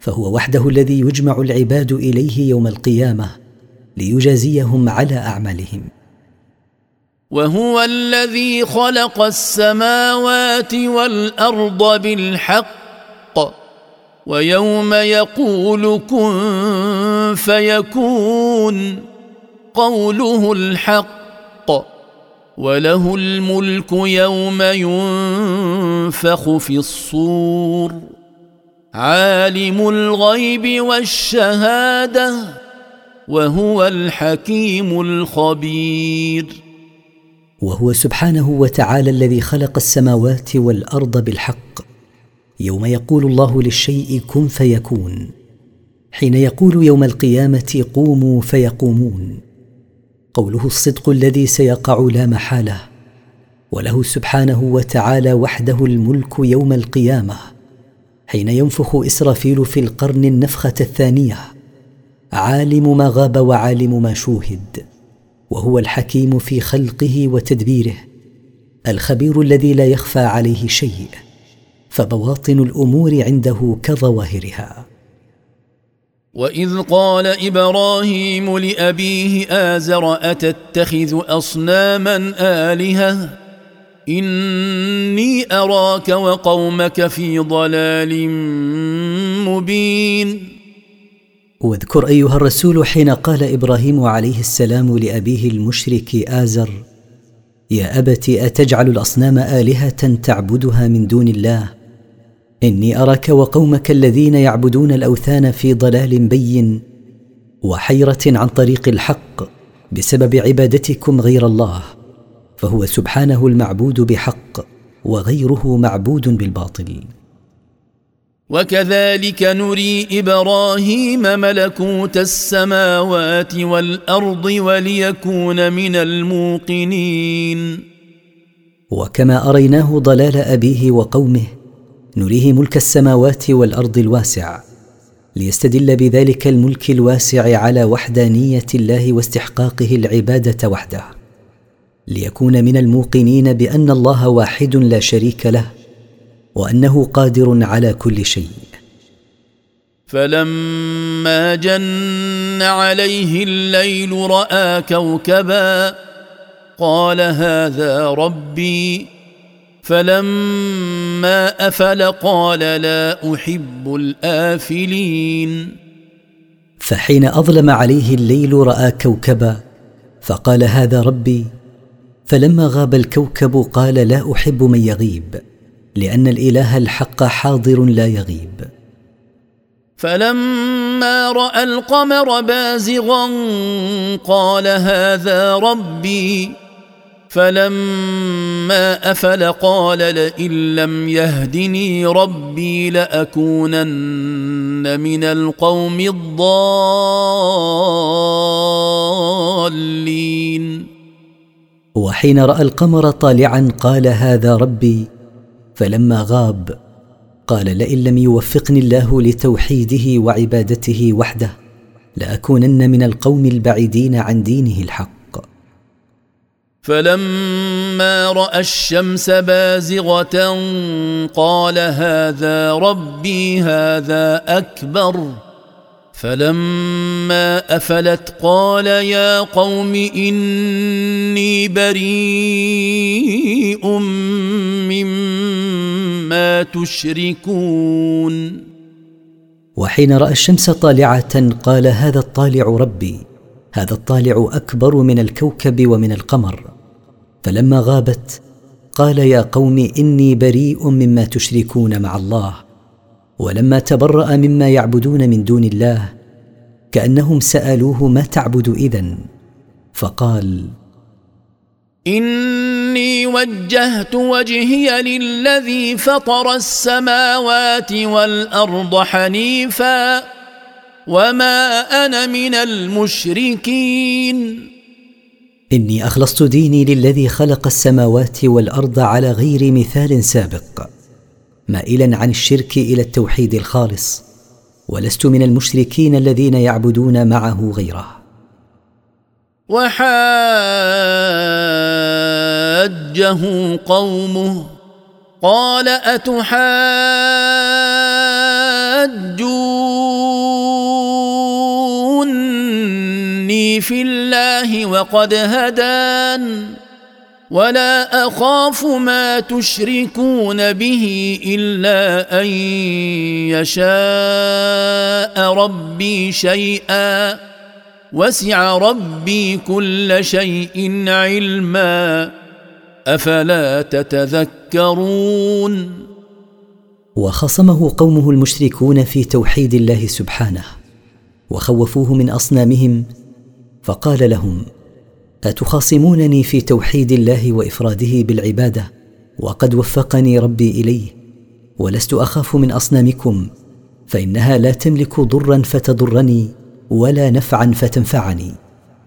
فهو وحده الذي يجمع العباد إليه يوم القيامة ليجازيهم على أعمالهم. وهو الذي خلق السماوات والأرض بالحق ويوم يقول كن فيكون قوله الحق وله الملك يوم ينفخ في الصور. عالم الغيب والشهادة وهو الحكيم الخبير. وهو سبحانه وتعالى الذي خلق السماوات والأرض بالحق. يوم يقول الله للشيء كن فيكون. حين يقول يوم القيامة قوموا فيقومون. قوله الصدق الذي سيقع لا محالة. وله سبحانه وتعالى وحده الملك يوم القيامة. حين ينفخ إسرافيل في القرن النفخة الثانية. عالم ما غاب وعالم ما شوهد. وهو الحكيم في خلقه وتدبيره. الخبير الذي لا يخفى عليه شيء. فبواطن الأمور عنده كظواهرها. وإذ قال إبراهيم لأبيه آزر أتتخذ أصناما آلهة؟ إني أراك وقومك في ضلال مبين. واذكر أيها الرسول حين قال إبراهيم عليه السلام لأبيه المشرك آزر يا ابت أتجعل الأصنام آلهة تعبدها من دون الله؟ إني أراك وقومك الذين يعبدون الأوثان في ضلال بين وحيرة عن طريق الحق بسبب عبادتكم غير الله فهو سبحانه المعبود بحق وغيره معبود بالباطل. وكذلك نري إبراهيم ملكوت السماوات والأرض وليكون من الموقنين. وكما أريناه ضلال أبيه وقومه نريه ملك السماوات والأرض الواسع ليستدل بذلك الملك الواسع على وحدانية الله واستحقاقه العبادة وحده. ليكون من الموقنين بأن الله واحد لا شريك له وأنه قادر على كل شيء. فلما جن عليه الليل رأى كوكبا قال هذا ربي فلما أفل قال لا أحب الآفلين. فحين أظلم عليه الليل رأى كوكبا فقال هذا ربي. فلما غاب الكوكب قال لا أحب من يغيب لأن الإله الحق حاضر لا يغيب. فلما رأى القمر بازغا قال هذا ربي. فلما أفل قال لئن لم يهدني ربي لأكونن من القوم الضالين. وحين رأى القمر طالعا قال هذا ربي فلما غاب قال لئن لم يوفقني الله لتوحيده وعبادته وحده لأكونن من القوم البعيدين عن دينه الحق. فلما رأى الشمس بازغة قال هذا ربي هذا أكبر. فلما أفلت قال يا قوم إني بريء مما تشركون. وحين رأى الشمس طالعة قال هذا الطالع ربي هذا الطالع أكبر من الكوكب ومن القمر. فلما غابت قال يا قوم إني بريء مما تشركون مع الله. ولما تبرأ مما يعبدون من دون الله كأنهم سألوه ما تعبد إذن. فقال إني وجهت وجهي للذي فطر السماوات والأرض حنيفا وما أنا من المشركين. إني أخلصت ديني للذي خلق السماوات والأرض على غير مثال سابق مائلا عن الشرك إلى التوحيد الخالص ولست من المشركين الذين يعبدون معه غيره. وحاجه قومه قال في الله وقد هدان. ولا أخاف ما تشركون به إلا أن يشاء ربي شيئا. وسع ربي كل شيء علما. أفلا تتذكرون؟ وخصمه قومه المشركون في توحيد الله سبحانه وخوفوه من أصنامهم فقال لهم أتخاصمونني في توحيد الله وإفراده بالعبادة؟ وقد وفقني ربي إليه. ولست أخاف من أصنامكم فإنها لا تملك ضرا فتضرني ولا نفعا فتنفعني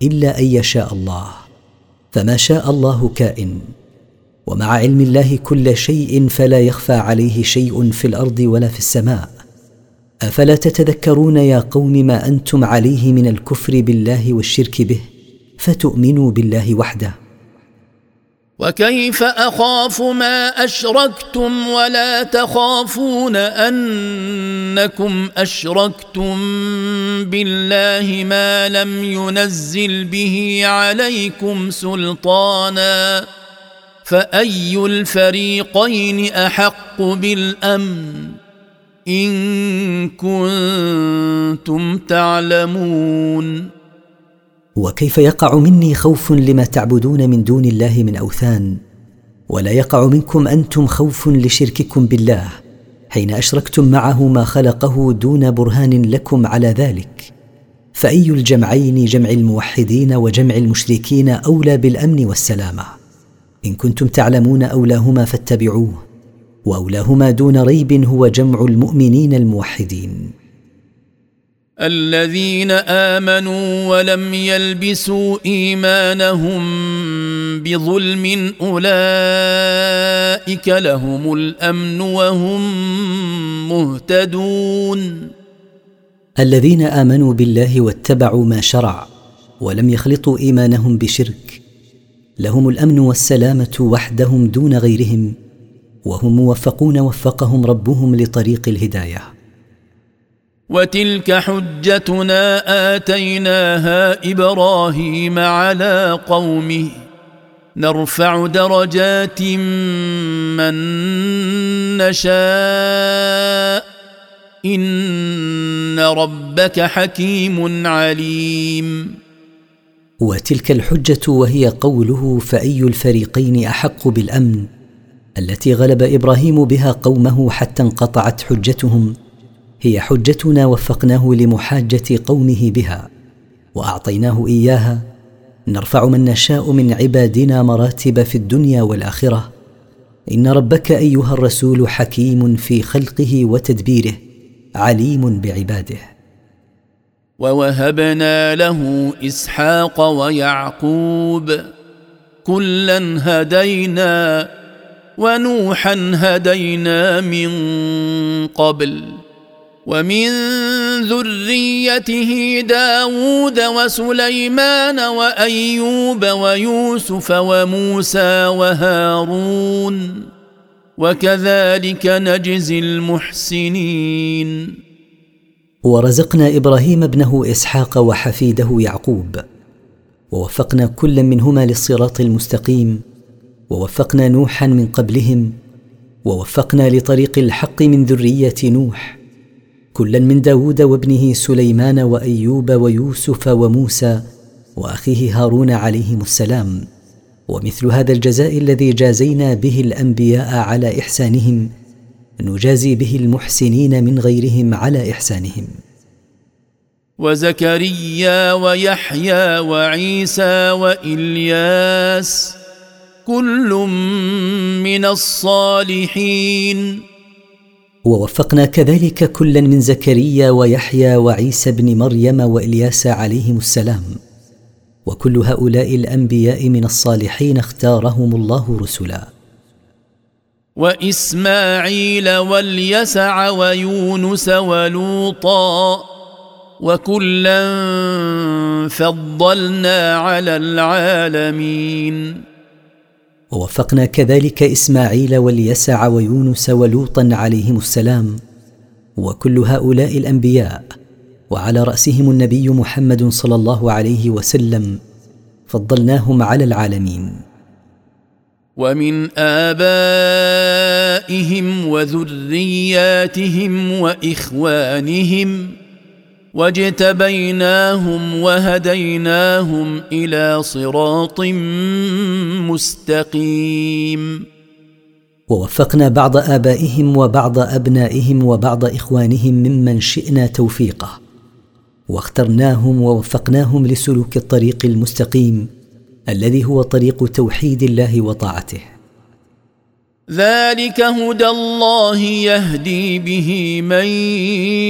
إلا أن يشاء الله. فما شاء الله كائن ومع علم الله كل شيء فلا يخفى عليه شيء في الأرض ولا في السماء. أفلا تتذكرون يا قوم ما أنتم عليه من الكفر بالله والشرك به؟ فتؤمنوا بالله وحده. وكيف أخاف ما أشركتم ولا تخافون أنكم أشركتم بالله ما لم ينزل به عليكم سلطانا؟ فأي الفريقين أحق بالأمن؟ إن كنتم تعلمون. وكيف يقع مني خوف لما تعبدون من دون الله من أوثان؟ ولا يقع منكم أنتم خوف لشرككم بالله حين أشركتم معه ما خلقه دون برهان لكم على ذلك. فأي الجمعين جمع الموحدين وجمع المشركين أولى بالأمن والسلامة؟ إن كنتم تعلمون أولاهما فاتبعوه. وأولاهما دون ريب هو جمع المؤمنين الموحدين. الذين آمنوا ولم يلبسوا إيمانهم بظلم أولئك لهم الأمن وهم مهتدون. الذين آمنوا بالله واتبعوا ما شرع ولم يخلطوا إيمانهم بشرك لهم الأمن والسلامة وحدهم دون غيرهم. وهم موفقون وفقهم ربهم لطريق الهداية. وتلك حجتنا آتيناها إبراهيم على قومه. نرفع درجات من نشاء. إن ربك حكيم عليم. وتلك الحجة وهي قوله فأي الفريقين أحق بالأمن؟ التي غلب إبراهيم بها قومه حتى انقطعت حجتهم. هي حجتنا وفقناه لمحاجة قومه بها وأعطيناه إياها. نرفع من نشاء من عبادنا مراتب في الدنيا والآخرة. إن ربك أيها الرسول حكيم في خلقه وتدبيره عليم بعباده. ووهبنا له إسحاق ويعقوب كلا هدينا ونوحا هدينا من قبل ومن ذريته داود وسليمان وأيوب ويوسف وموسى وهارون وكذلك نجزي المحسنين. ورزقنا إبراهيم ابنه إسحاق وحفيده يعقوب ووفقنا كلا منهما للصراط المستقيم ووفقنا نوحا من قبلهم ووفقنا لطريق الحق من ذرية نوح كلا من داود وابنه سليمان وأيوب ويوسف وموسى وأخيه هارون عليهم السلام. ومثل هذا الجزاء الذي جازينا به الأنبياء على إحسانهم نجازي به المحسنين من غيرهم على إحسانهم. وزكريا ويحيى وعيسى وإلياس كل من الصالحين. ووفقنا كذلك كلا من زكريا ويحيى وعيسى بن مريم وإلياس عليهم السلام. وكل هؤلاء الأنبياء من الصالحين اختارهم الله رسلا. وإسماعيل واليسع ويونس ولوطا. وكلا فضلنا على العالمين. ووفقنا كذلك إسماعيل واليسع ويونس ولوطا عليهم السلام. وكل هؤلاء الأنبياء وعلى رأسهم النبي محمد صلى الله عليه وسلم فضلناهم على العالمين. ومن آبائهم وذرياتهم وإخوانهم واجتبيناهم وهديناهم إلى صراط مستقيم ووفقنا بعض آبائهم وبعض أبنائهم وبعض إخوانهم ممن شئنا توفيقه واخترناهم ووفقناهم لسلوك الطريق المستقيم الذي هو طريق توحيد الله وطاعته. ذلك هدى الله يهدي به من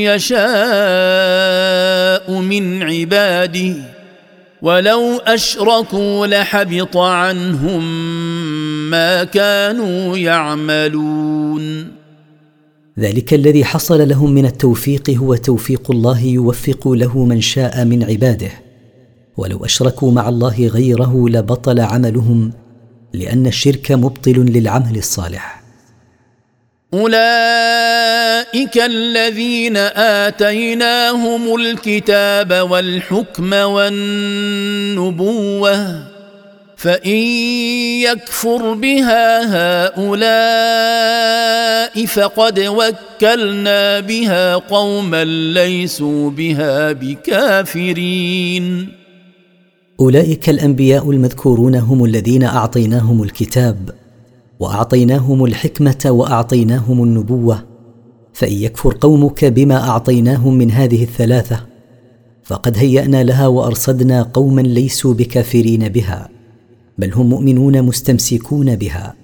يشاء من عباده. ولو أشركوا لحبط عنهم ما كانوا يعملون. ذلك الذي حصل لهم من التوفيق هو توفيق الله يوفق له من شاء من عباده. ولو أشركوا مع الله غيره لبطل عملهم لأن الشرك مبطل للعمل الصالح. أولئك الذين آتيناهم الكتاب والحكم والنبوة فإن يكفر بها هؤلاء فقد وكلنا بها قوما ليسوا بها بكافرين. أولئك الأنبياء المذكورون هم الذين أعطيناهم الكتاب وأعطيناهم الحكمة وأعطيناهم النبوة. فإن يكفر قومك بما أعطيناهم من هذه الثلاثة فقد هيأنا لها وأرصدنا قوما ليسوا بكافرين بها بل هم مؤمنون مستمسكون بها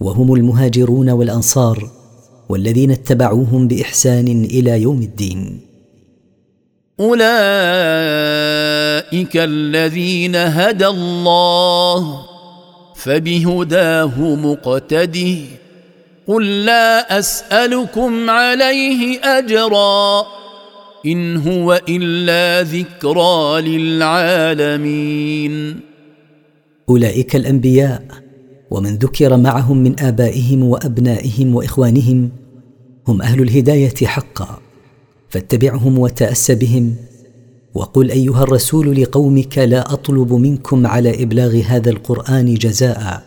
وهم المهاجرون والأنصار والذين اتبعوهم بإحسان إلى يوم الدين. أولئك الذين هدى الله فبهداه مقتده قل لا أسألكم عليه أجرا إن هو إلا ذكرى للعالمين. أولئك الأنبياء ومن ذكر معهم من آبائهم وأبنائهم وإخوانهم هم أهل الهداية حقا. فاتبعهم وتأس بهم. وقل أيها الرسول لقومك لا أطلب منكم على إبلاغ هذا القرآن جزاء.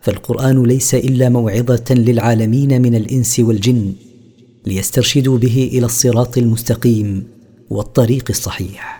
فالقرآن ليس إلا موعظة للعالمين من الإنس والجن ليسترشدوا به إلى الصراط المستقيم والطريق الصحيح.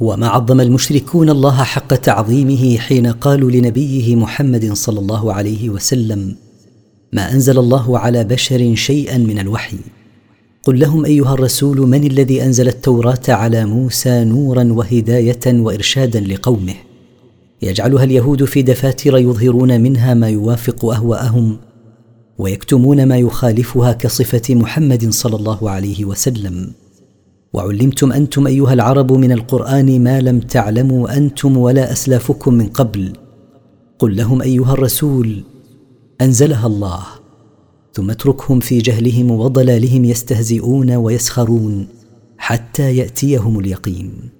وما عظم المشركون الله حق تعظيمه حين قالوا لنبيه محمد صلى الله عليه وسلم ما أنزل الله على بشر شيئا من الوحي؟ قل لهم أيها الرسول من الذي أنزل التوراة على موسى نورا وهداية وارشادا لقومه؟ يجعلها اليهود في دفاتر يظهرون منها ما يوافق أهواءهم ويكتمون ما يخالفها كصفة محمد صلى الله عليه وسلم. وعلمتم أنتم أيها العرب من القرآن ما لم تعلموا أنتم ولا أسلافكم من قبل. قل لهم أيها الرسول أنزلها الله. ثم اتركهم في جهلهم وضلالهم يستهزئون ويسخرون حتى يأتيهم اليقين.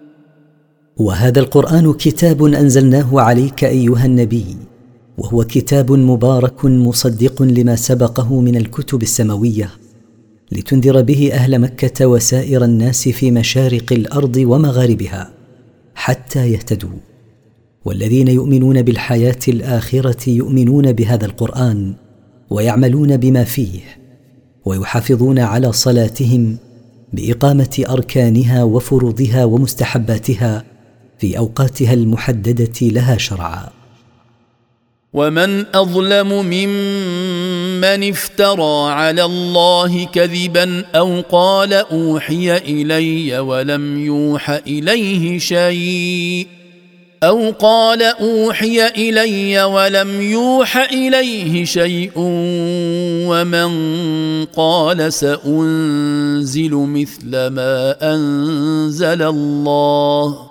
وهذا القرآن كتاب أنزلناه عليك أيها النبي وهو كتاب مبارك مصدق لما سبقه من الكتب السماوية لتنذر به أهل مكة وسائر الناس في مشارق الأرض ومغاربها حتى يهتدوا. والذين يؤمنون بالحياة الآخرة يؤمنون بهذا القرآن ويعملون بما فيه ويحافظون على صلاتهم بإقامة أركانها وفروضها ومستحباتها في أوقاتها المحددة لها شرعا. ومن أظلم ممن افترى على الله كذبا أو قال أوحي إلي ولم يوح إليه شيء أو قال أوحي إلي ولم يوح إليه شيء ومن قال سأنزل مثل ما أنزل الله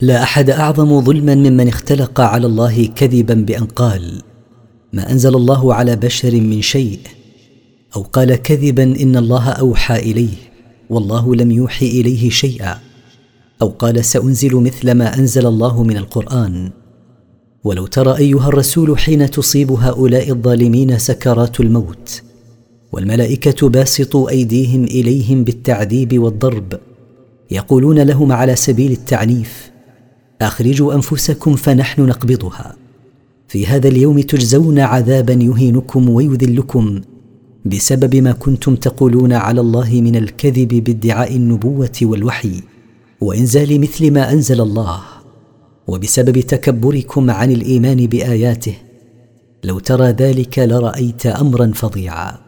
لا أحد أعظم ظلما ممن اختلق على الله كذبا بأن قال ما أنزل الله على بشر من شيء. أو قال كذبا إن الله أوحى إليه والله لم يوحي إليه شيئا. أو قال سأنزل مثل ما أنزل الله من القرآن ولو ترى أيها الرسول حين تصيب هؤلاء الظالمين سكرات الموت والملائكة باسطوا أيديهم إليهم بالتعذيب والضرب يقولون لهم على سبيل التعنيف أخرجوا أنفسكم فنحن نقبضها. في هذا اليوم تجزون عذابا يهينكم ويذلكم بسبب ما كنتم تقولون على الله من الكذب بادعاء النبوة والوحي وإنزال مثل ما أنزل الله. وبسبب تكبركم عن الإيمان بآياته لو ترى ذلك لرأيت أمرا فظيعا.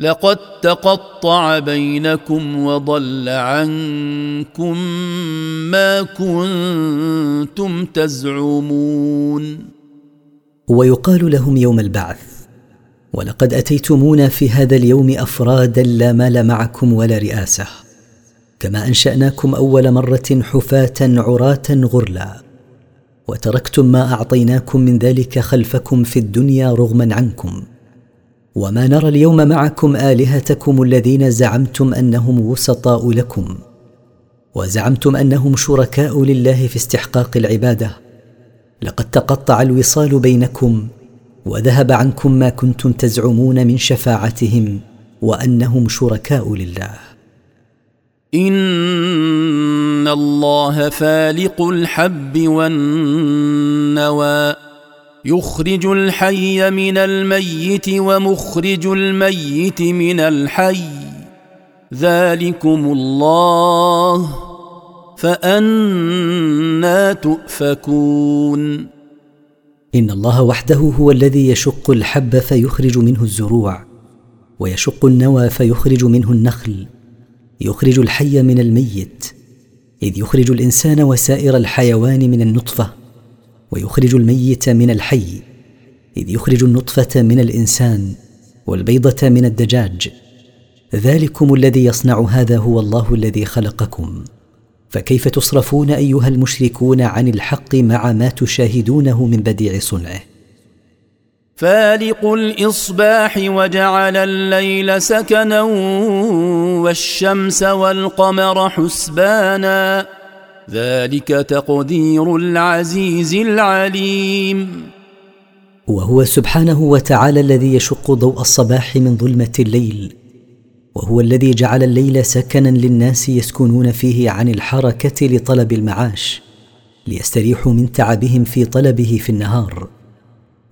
لقد تقطع بينكم وضل عنكم ما كنتم تزعمون. ويقال لهم يوم البعث ولقد أتيتمونا في هذا اليوم أفرادا لا مال معكم ولا رئاسة كما أنشأناكم أول مرة حفاة عراة غرلا وتركتم ما أعطيناكم من ذلك خلفكم في الدنيا رغما عنكم. وما نرى اليوم معكم آلهتكم الذين زعمتم أنهم وسطاء لكم وزعمتم أنهم شركاء لله في استحقاق العبادة. لقد تقطع الوصال بينكم وذهب عنكم ما كنتم تزعمون من شفاعتهم وأنهم شركاء لله. إن الله فالق الحب والنوى. يخرج الحي من الميت ومخرج الميت من الحي. ذلكم الله فأنا تؤفكون. إن الله وحده هو الذي يشق الحب فيخرج منه الزروع ويشق النوى فيخرج منه النخل. يخرج الحي من الميت إذ يخرج الإنسان وسائر الحيوان من النطفة. ويخرج الميت من الحي إذ يخرج النطفة من الإنسان والبيضة من الدجاج. ذلكم الذي يصنع هذا هو الله الذي خلقكم. فكيف تصرفون أيها المشركون عن الحق مع ما تشاهدونه من بديع صنعه؟ فالق الإصباح وجعل الليل سكنا والشمس والقمر حسبانا ذلك تقدير العزيز العليم. وهو سبحانه وتعالى الذي يشق ضوء الصباح من ظلمة الليل وهو الذي جعل الليل سكنا للناس يسكنون فيه عن الحركة لطلب المعاش ليستريحوا من تعبهم في طلبه في النهار.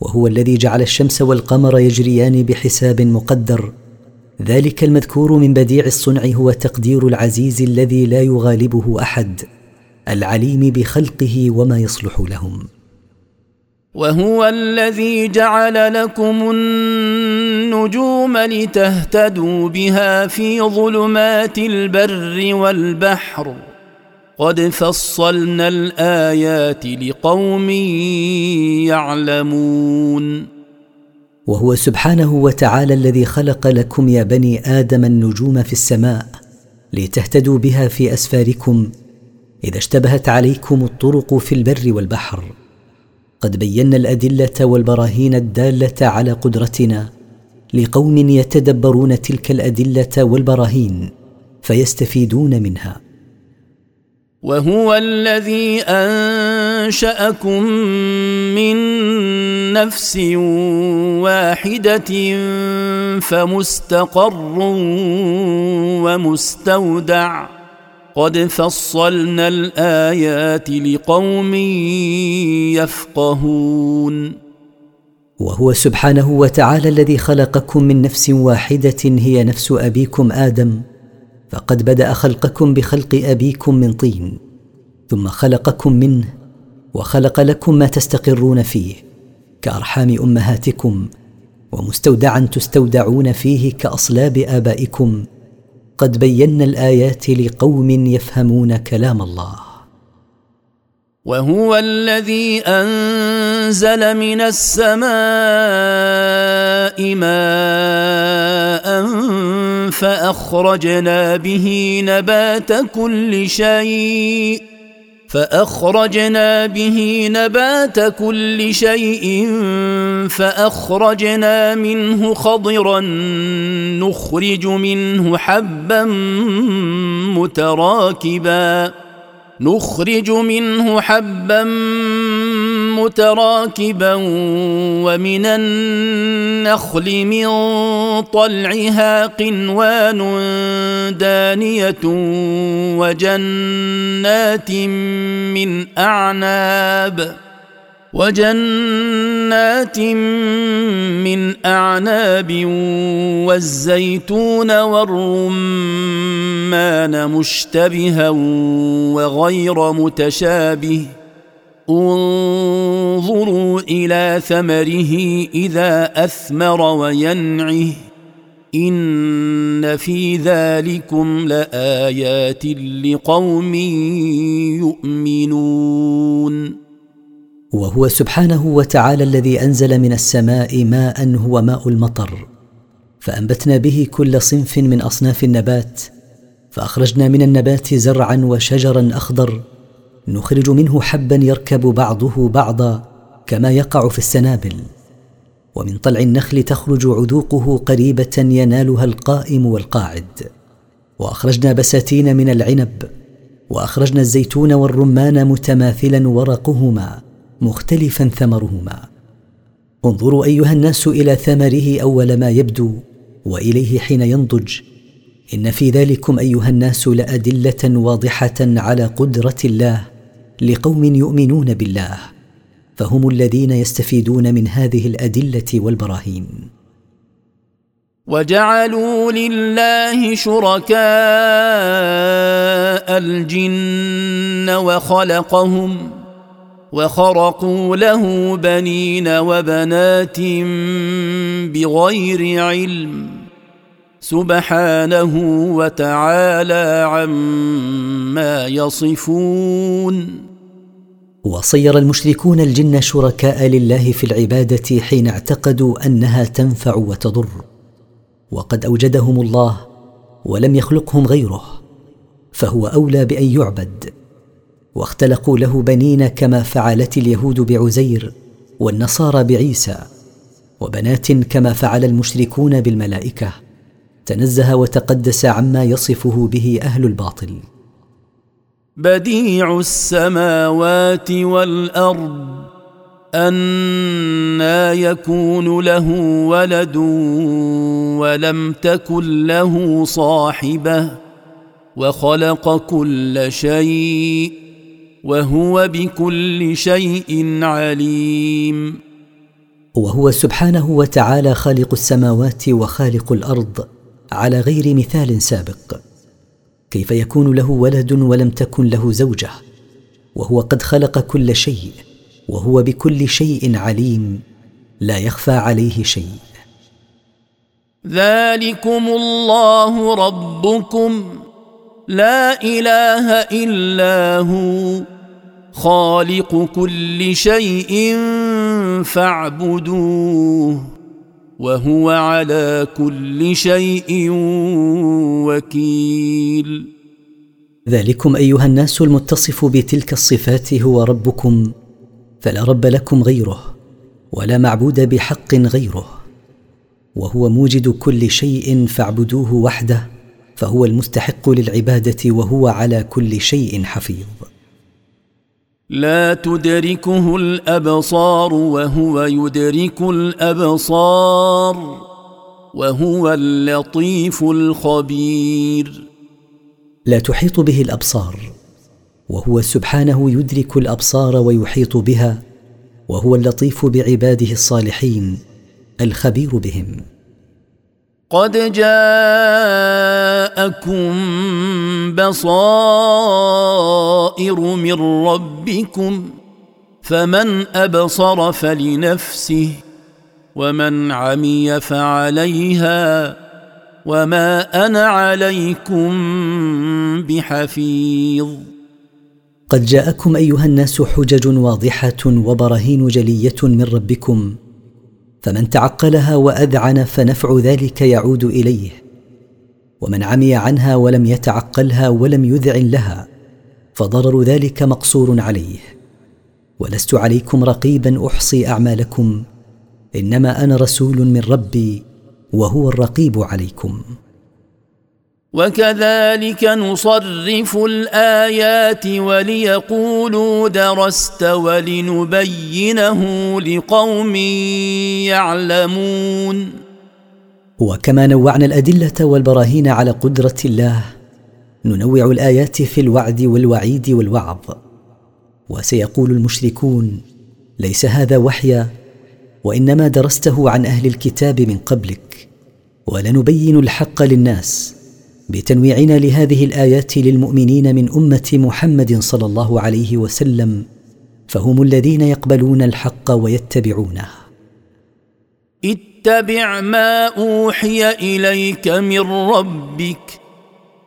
وهو الذي جعل الشمس والقمر يجريان بحساب مقدر ذلك المذكور من بديع الصنع هو تقدير العزيز الذي لا يغالبه أحد. العليم بخلقه وما يصلح لهم. وهو الذي جعل لكم النجوم لتهتدوا بها في ظلمات البر والبحر. قد فصلنا الآيات لقوم يعلمون. وهو سبحانه وتعالى الذي خلق لكم يا بني آدم النجوم في السماء لتهتدوا بها في أسفاركم إذا اشتبهت عليكم الطرق في البر والبحر. قد بينا الأدلة والبراهين الدالة على قدرتنا لقوم يتدبرون تلك الأدلة والبراهين فيستفيدون منها. وهو الذي أنشأكم من نفس واحدة فمستقر ومستودع. قد فصلنا الآيات لقوم يفقهون. وهو سبحانه وتعالى الذي خلقكم من نفس واحدة هي نفس أبيكم آدم. فقد بدأ خلقكم بخلق أبيكم من طين ثم خلقكم منه وخلق لكم ما تستقرون فيه كأرحام أمهاتكم ومستودعا تستودعون فيه كأصلاب آبائكم. قد بينا الآيات لقوم يفهمون كلام الله. وهو الذي أنزل من السماء ماء فأخرجنا به نبات كل شيء. فأخرجنا به نبات كل شيء فأخرجنا منه خضرا نخرج منه حبا متراكبا نخرج منه حبا متراكبا ومن النخل من طلعها قنوان دانية وجنات من أعناب وجنات من أعناب والزيتون والرمان مشتبها وغير متشابه انظروا إلى ثمره إذا أثمر وينعه إن في ذلكم لآيات لقوم يؤمنون. وهو سبحانه وتعالى الذي أنزل من السماء ماء هو ماء المطر فأنبتنا به كل صنف من أصناف النبات فأخرجنا من النبات زرعا وشجرا أخضر نخرج منه حبا يركب بعضه بعضا كما يقع في السنابل. ومن طلع النخل تخرج عذوقه قريبة ينالها القائم والقاعد. وأخرجنا بساتين من العنب. وأخرجنا الزيتون والرمان متماثلا ورقهما مختلفا ثمرهما. انظروا أيها الناس إلى ثمره أول ما يبدو وإليه حين ينضج. إن في ذلكم أيها الناس لأدلة واضحة على قدرة الله. لقوم يؤمنون بالله فهم الذين يستفيدون من هذه الأدلة والبراهين. وجعلوا لله شركاء الجن وخلقهم وخرقوا له بنين وبنات بغير علم. سبحانه وتعالى عما يصفون. وصير المشركون الجن شركاء لله في العبادة حين اعتقدوا أنها تنفع وتضر. وقد أوجدهم الله ولم يخلقهم غيره فهو أولى بأن يعبد. واختلقوا له بنين كما فعلت اليهود بعزير والنصارى بعيسى وبنات كما فعل المشركون بالملائكة. تنزه وتقدس عما يصفه به أهل الباطل. بديع السماوات والأرض أنا يكون له ولد ولم تكن له صاحبة وخلق كل شيء وهو بكل شيء عليم. وهو سبحانه وتعالى خالق السماوات وخالق الأرض على غير مثال سابق. كيف يكون له ولد ولم تكن له زوجة؟ وهو قد خلق كل شيء وهو بكل شيء عليم لا يخفى عليه شيء. ذلكم الله ربكم لا إله إلا هو خالق كل شيء فاعبدوه. وهو على كل شيء وكيل. ذلكم أيها الناس المتصف بتلك الصفات هو ربكم فلا رب لكم غيره ولا معبود بحق غيره وهو موجد كل شيء فاعبدوه وحده فهو المستحق للعبادة وهو على كل شيء حفيظ. لا تدركه الأبصار وهو يدرك الأبصار وهو اللطيف الخبير. لا تحيط به الأبصار وهو سبحانه يدرك الأبصار ويحيط بها وهو اللطيف بعباده الصالحين الخبير بهم. قد جاءكم بصائر من ربكم فمن أبصر فلنفسه ومن عمي فعليها وما أنا عليكم بحفيظ. قد جاءكم أيها الناس حجج واضحة وبراهين جلية من ربكم فمن تعقلها وأذعن فنفع ذلك يعود إليه. ومن عمي عنها ولم يتعقلها ولم يذعن لها فضرر ذلك مقصور عليه. ولست عليكم رقيبا أحصي أعمالكم إنما أنا رسول من ربي وهو الرقيب عليكم. وكذلك نصرف الآيات وليقولوا درست ولنبينه لقوم يعلمون. وكما نوعنا الأدلة والبراهين على قدرة الله ننوع الآيات في الوعد والوعيد والوعظ. وسيقول المشركون ليس هذا وحيا وإنما درسته عن أهل الكتاب من قبلك ولنبين الحق للناس. بتنويعنا لهذه الآيات للمؤمنين من أمة محمد صلى الله عليه وسلم فهم الذين يقبلون الحق ويتبعونه. اتبع ما أوحي إليك من ربك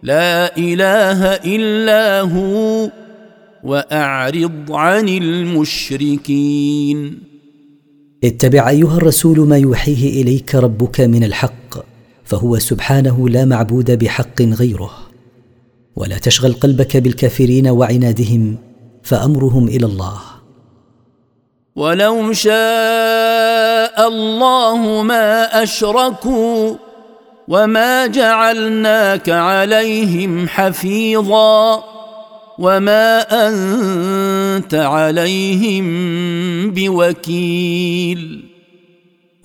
لا إله إلا هو وأعرض عن المشركين. اتبع أيها الرسول ما يوحيه إليك ربك من الحق فهو سبحانه لا معبود بحق غيره. ولا تشغل قلبك بالكافرين وعنادهم فأمرهم إلى الله. ولو شاء الله ما أشركوا وما جعلناك عليهم حفيظا وما أنت عليهم بوكيل.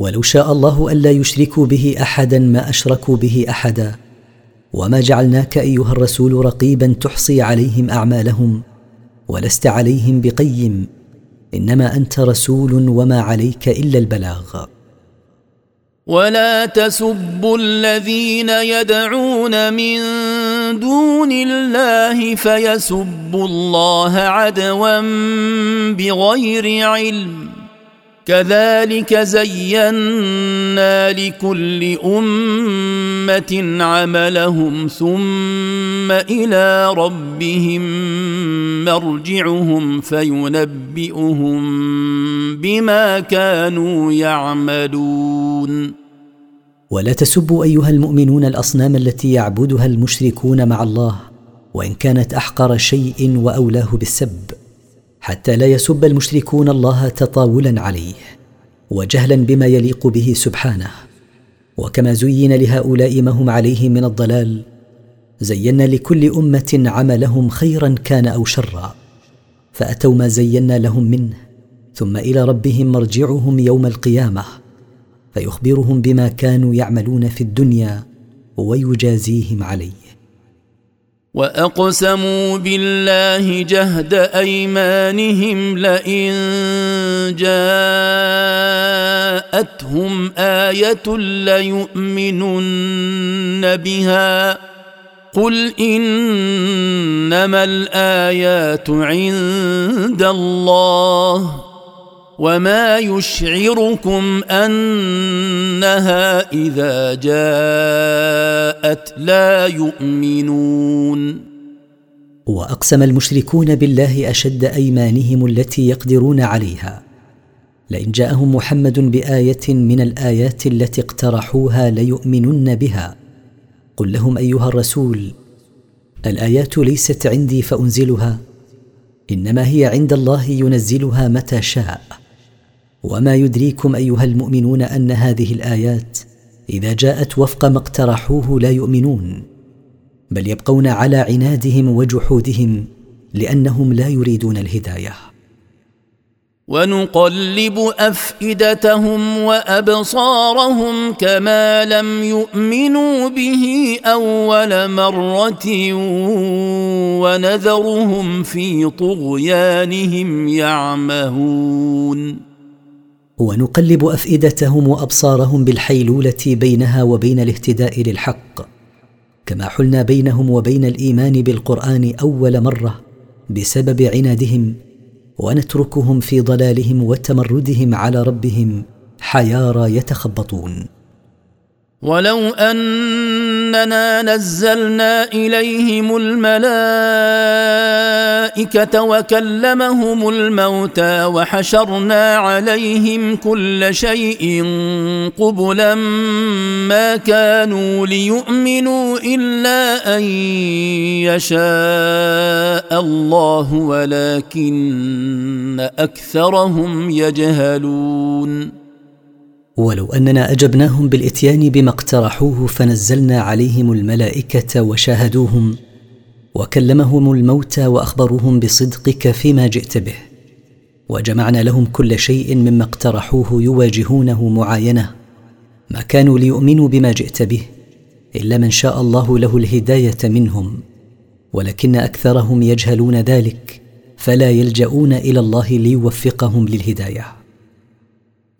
ولو شاء الله ألا يشركوا به أحدا ما أشركوا به أحدا. وما جعلناك أيها الرسول رقيبا تحصي عليهم أعمالهم ولست عليهم بقيم إنما أنت رسول وما عليك إلا البلاغ. ولا تسبوا الذين يدعون من دون الله فيسبوا الله عدوا بغير علم. كذلك زينا لكل أمة عملهم ثم إلى ربهم مرجعهم فينبئهم بما كانوا يعملون. ولا تسبوا أيها المؤمنون الأصنام التي يعبدها المشركون مع الله وإن كانت أحقر شيء وأولاه بالسب. حتى لا يسب المشركون الله تطاولا عليه وجهلا بما يليق به سبحانه. وكما زين لهؤلاء ما هم عليه من الضلال زينا لكل أمة عملهم خيرا كان أو شرا. فأتوا ما زينا لهم منه ثم إلى ربهم مرجعهم يوم القيامة فيخبرهم بما كانوا يعملون في الدنيا ويجازيهم عليه. واقسموا بالله جهد ايمانهم لئن جاءتهم إيه ليؤمنن بها قل انما الايات عند الله وما يشعركم انها اذا جاءت لا يؤمنون واقسم المشركون بالله اشد ايمانهم التي يقدرون عليها لئن جاءهم محمد بايه من الايات التي اقترحوها ليؤمنن بها قل لهم ايها الرسول الايات ليست عندي فانزلها انما هي عند الله ينزلها متى شاء وما يدريكم أيها المؤمنون أن هذه الآيات إذا جاءت وفق ما اقترحوه لا يؤمنون بل يبقون على عنادهم وجحودهم لأنهم لا يريدون الهداية. ونقلب أفئدتهم وأبصارهم كما لم يؤمنوا به أول مرة ونذرهم في طغيانهم يعمهون. ونقلب أفئدتهم وأبصارهم بالحيلولة بينها وبين الاهتداء للحق. كما حلنا بينهم وبين الإيمان بالقرآن أول مرة بسبب عنادهم ونتركهم في ضلالهم وتمردهم على ربهم حيارى يتخبطون. ولو إننا نزلنا إليهم الملائكة وكلمهم الموتى وحشرنا عليهم كل شيء قبلا ما كانوا ليؤمنوا إلا أن يشاء الله ولكن أكثرهم يجهلون ولو أننا أجبناهم بالإتيان بما اقترحوه فنزلنا عليهم الملائكة وشاهدوهم وكلمهم الموتى وأخبروهم بصدقك فيما جئت به وجمعنا لهم كل شيء مما اقترحوه يواجهونه معاينة ما كانوا ليؤمنوا بما جئت به إلا من شاء الله له الهداية منهم ولكن أكثرهم يجهلون ذلك فلا يلجؤون إلى الله ليوفقهم للهداية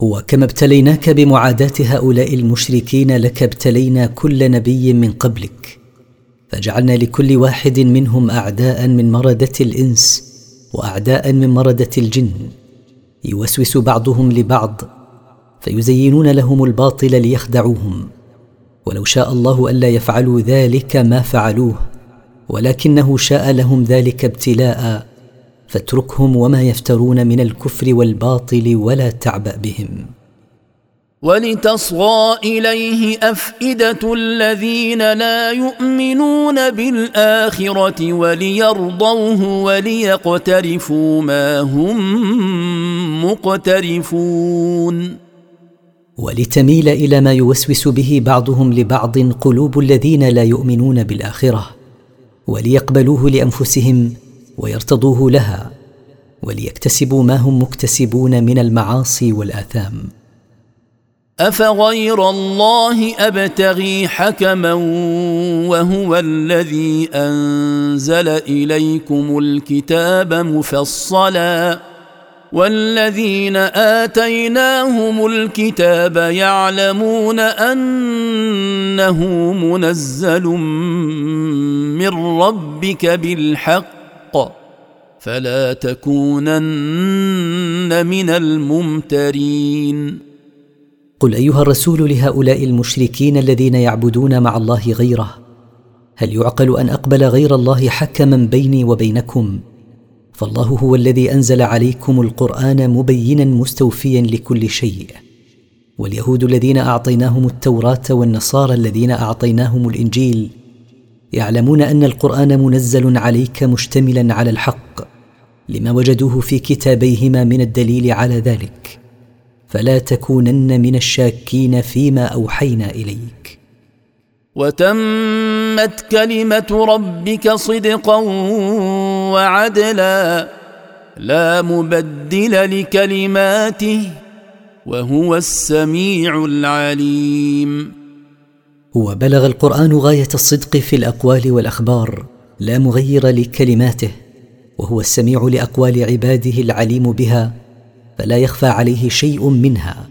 وكما ابتليناك بمعاداة هؤلاء المشركين لك ابتلينا كل نبي من قبلك. فجعلنا لكل واحد منهم أعداء من مرده الإنس وأعداء من مرده الجن. يوسوس بعضهم لبعض فيزينون لهم الباطل ليخدعوهم. ولو شاء الله الا يفعلوا ذلك ما فعلوه ولكنه شاء لهم ذلك ابتلاء. فاتركهم وما يفترون من الكفر والباطل ولا تعبأ بهم. ولتصغى إليه أفئدة الذين لا يؤمنون بالآخرة وليرضوه وليقترفوا ما هم مقترفون. ولتميل إلى ما يوسوس به بعضهم لبعض قلوب الذين لا يؤمنون بالآخرة وليقبلوه لأنفسهم ويرتضوه لها وليكتسبوا ما هم مكتسبون من المعاصي والآثام. أفغير الله أبتغي حكما وهو الذي أنزل إليكم الكتاب مفصلا. والذين آتيناهم الكتاب يعلمون أنه منزل من ربك بالحق فلا تكونن من الممترين. قل أيها الرسول لهؤلاء المشركين الذين يعبدون مع الله غيره هل يعقل أن أقبل غير الله حكما بيني وبينكم؟ فالله هو الذي أنزل عليكم القرآن مبينا مستوفيا لكل شيء. واليهود الذين أعطيناهم التوراة والنصارى الذين أعطيناهم الإنجيل يعلمون أن القرآن منزل عليك مشتملا على الحق لما وجدوه في كتابيهما من الدليل على ذلك. فلا تكونن من الشاكين فيما أوحينا إليك. وتمت كلمة ربك صدقا وعدلا لا مبدل لكلماته وهو السميع العليم. وبلغ القرآن غاية الصدق في الأقوال والأخبار لا مغير لكلماته وهو السميع لأقوال عباده العليم بها فلا يخفى عليه شيء منها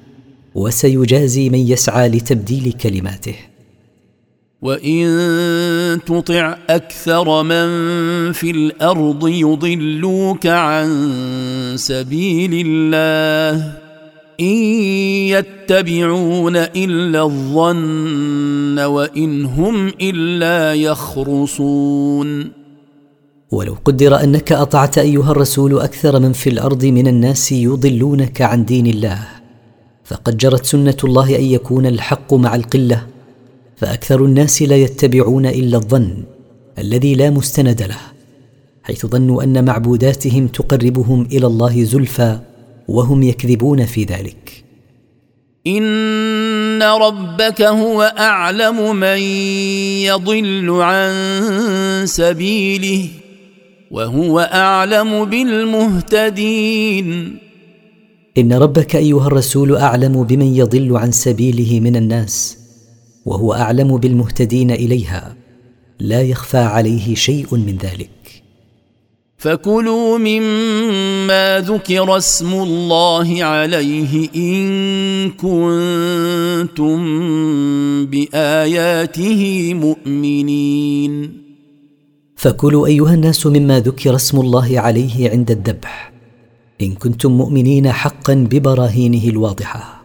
وسيجازي من يسعى لتبديل كلماته. وإن تطع أكثر من في الأرض يضلوك عن سبيل الله. إن يتبعون إلا الظن وإن هم إلا يخرصون. ولو قدر أنك أطعت أيها الرسول أكثر من في الأرض من الناس يضلونك عن دين الله فقد جرت سنة الله أن يكون الحق مع القلة فأكثر الناس لا يتبعون إلا الظن الذي لا مستند له حيث ظنوا أن معبوداتهم تقربهم إلى الله زلفى وهم يكذبون في ذلك. إن ربك هو أعلم من يضل عن سبيله وهو أعلم بالمهتدين. إن ربك أيها الرسول أعلم بمن يضل عن سبيله من الناس وهو أعلم بالمهتدين إليها. لا يخفى عليه شيء من ذلك. فكلوا مما ذكر اسم الله عليه إن كنتم بآياته مؤمنين. فكلوا أيها الناس مما ذكر اسم الله عليه عند الذبح إن كنتم مؤمنين حقا ببراهينه الواضحة.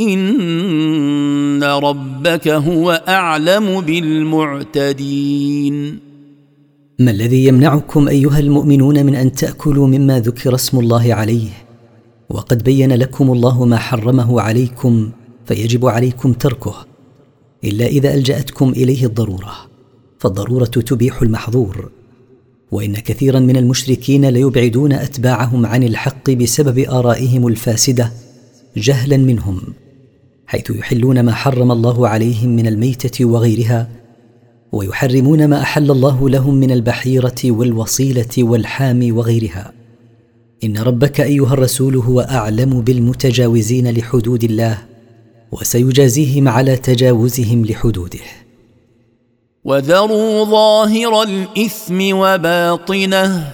ان ربك هو اعلم بالمعتدين. ما الذي يمنعكم أيها المؤمنون من أن تأكلوا مما ذكر اسم الله عليه؟ وقد بين لكم الله ما حرمه عليكم فيجب عليكم تركه إلا إذا ألجأتكم إليه الضرورة فالضرورة تبيح المحظور. وإن كثيرا من المشركين ليبعدون أتباعهم عن الحق بسبب آرائهم الفاسدة جهلا منهم. حيث يحلون ما حرم الله عليهم من الميتة وغيرها ويحرمون ما أحل الله لهم من البحيرة والوصيلة والحام وغيرها. إن ربك أيها الرسول هو أعلم بالمتجاوزين لحدود الله وسيجازيهم على تجاوزهم لحدوده. وذروا ظاهر الإثم وباطنه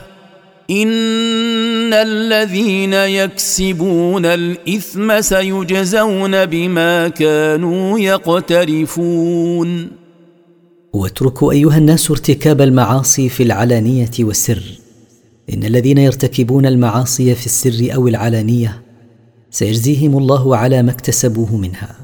ان الذين يكسبون الاثم سيجزون بما كانوا يقترفون واتركوا أيها الناس ارتكاب المعاصي في العلانية والسر. إن الذين يرتكبون المعاصي في السر أو العلانية سيجزيهم الله على ما اكتسبوه منها.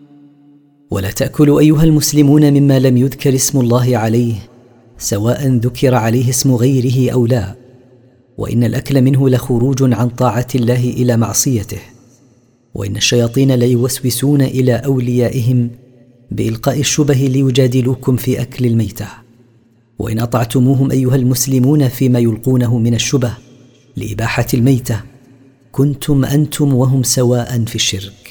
ولا تاكلوا أيها المسلمون مما لم يذكر اسم الله عليه سواء ذكر عليه اسم غيره أو لا. وإن الأكل منه لخروج عن طاعة الله إلى معصيته. وإن الشياطين ليوسوسون إلى أوليائهم بإلقاء الشبه ليجادلوكم في أكل الميتة. وإن أطعتموهم أيها المسلمون فيما يلقونه من الشبه لإباحة الميتة كنتم أنتم وهم سواء في الشرك.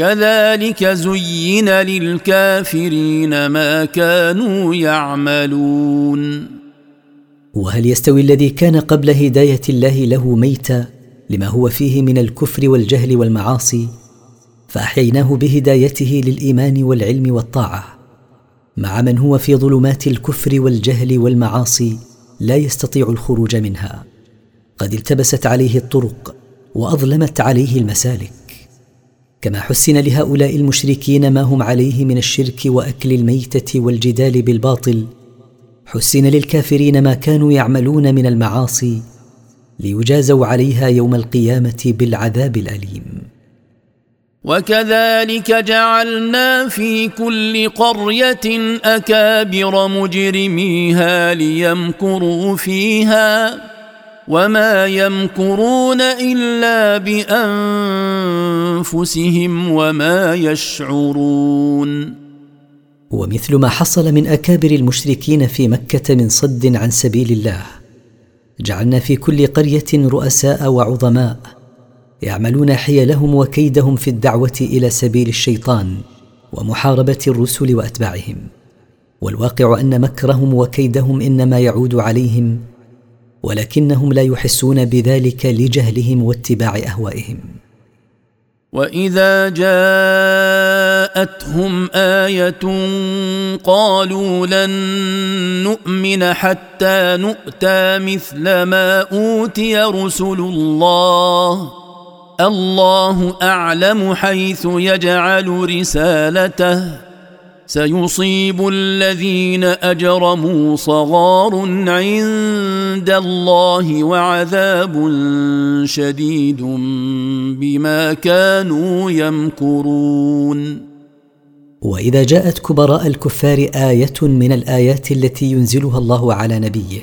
كذلك زين للكافرين ما كانوا يعملون. وهل يستوي الذي كان قبل هداية الله له ميتا لما هو فيه من الكفر والجهل والمعاصي؟ فأحييناه بهدايته للإيمان والعلم والطاعة. مع من هو في ظلمات الكفر والجهل والمعاصي لا يستطيع الخروج منها. قد التبست عليه الطرق وأظلمت عليه المسالك. كما حسن لهؤلاء المشركين ما هم عليه من الشرك وأكل الميتة والجدال بالباطل. حسن للكافرين ما كانوا يعملون من المعاصي ليجازوا عليها يوم القيامة بالعذاب الأليم. وكذلك جعلنا في كل قرية أكابر مجرميها ليمكروا فيها. وما يمكرون الا بانفسهم وما يشعرون ومثل ما حصل من أكابر المشركين في مكة من صد عن سبيل الله. جعلنا في كل قرية رؤساء وعظماء يعملون حيلهم وكيدهم في الدعوة إلى سبيل الشيطان ومحاربة الرسل وأتباعهم. والواقع أن مكرهم وكيدهم إنما يعود عليهم ولكنهم لا يحسون بذلك لجهلهم واتباع أهوائهم. وإذا جاءتهم آية قالوا لن نؤمن حتى نؤتى مثل ما أوتي رسل الله. الله أعلم حيث يجعل رسالته. سيصيب الذين أجرموا صغار عند الله وعذاب شديد بما كانوا يمكرون. وإذا جاءت كبراء الكفار آية من الآيات التي ينزلها الله على نبيه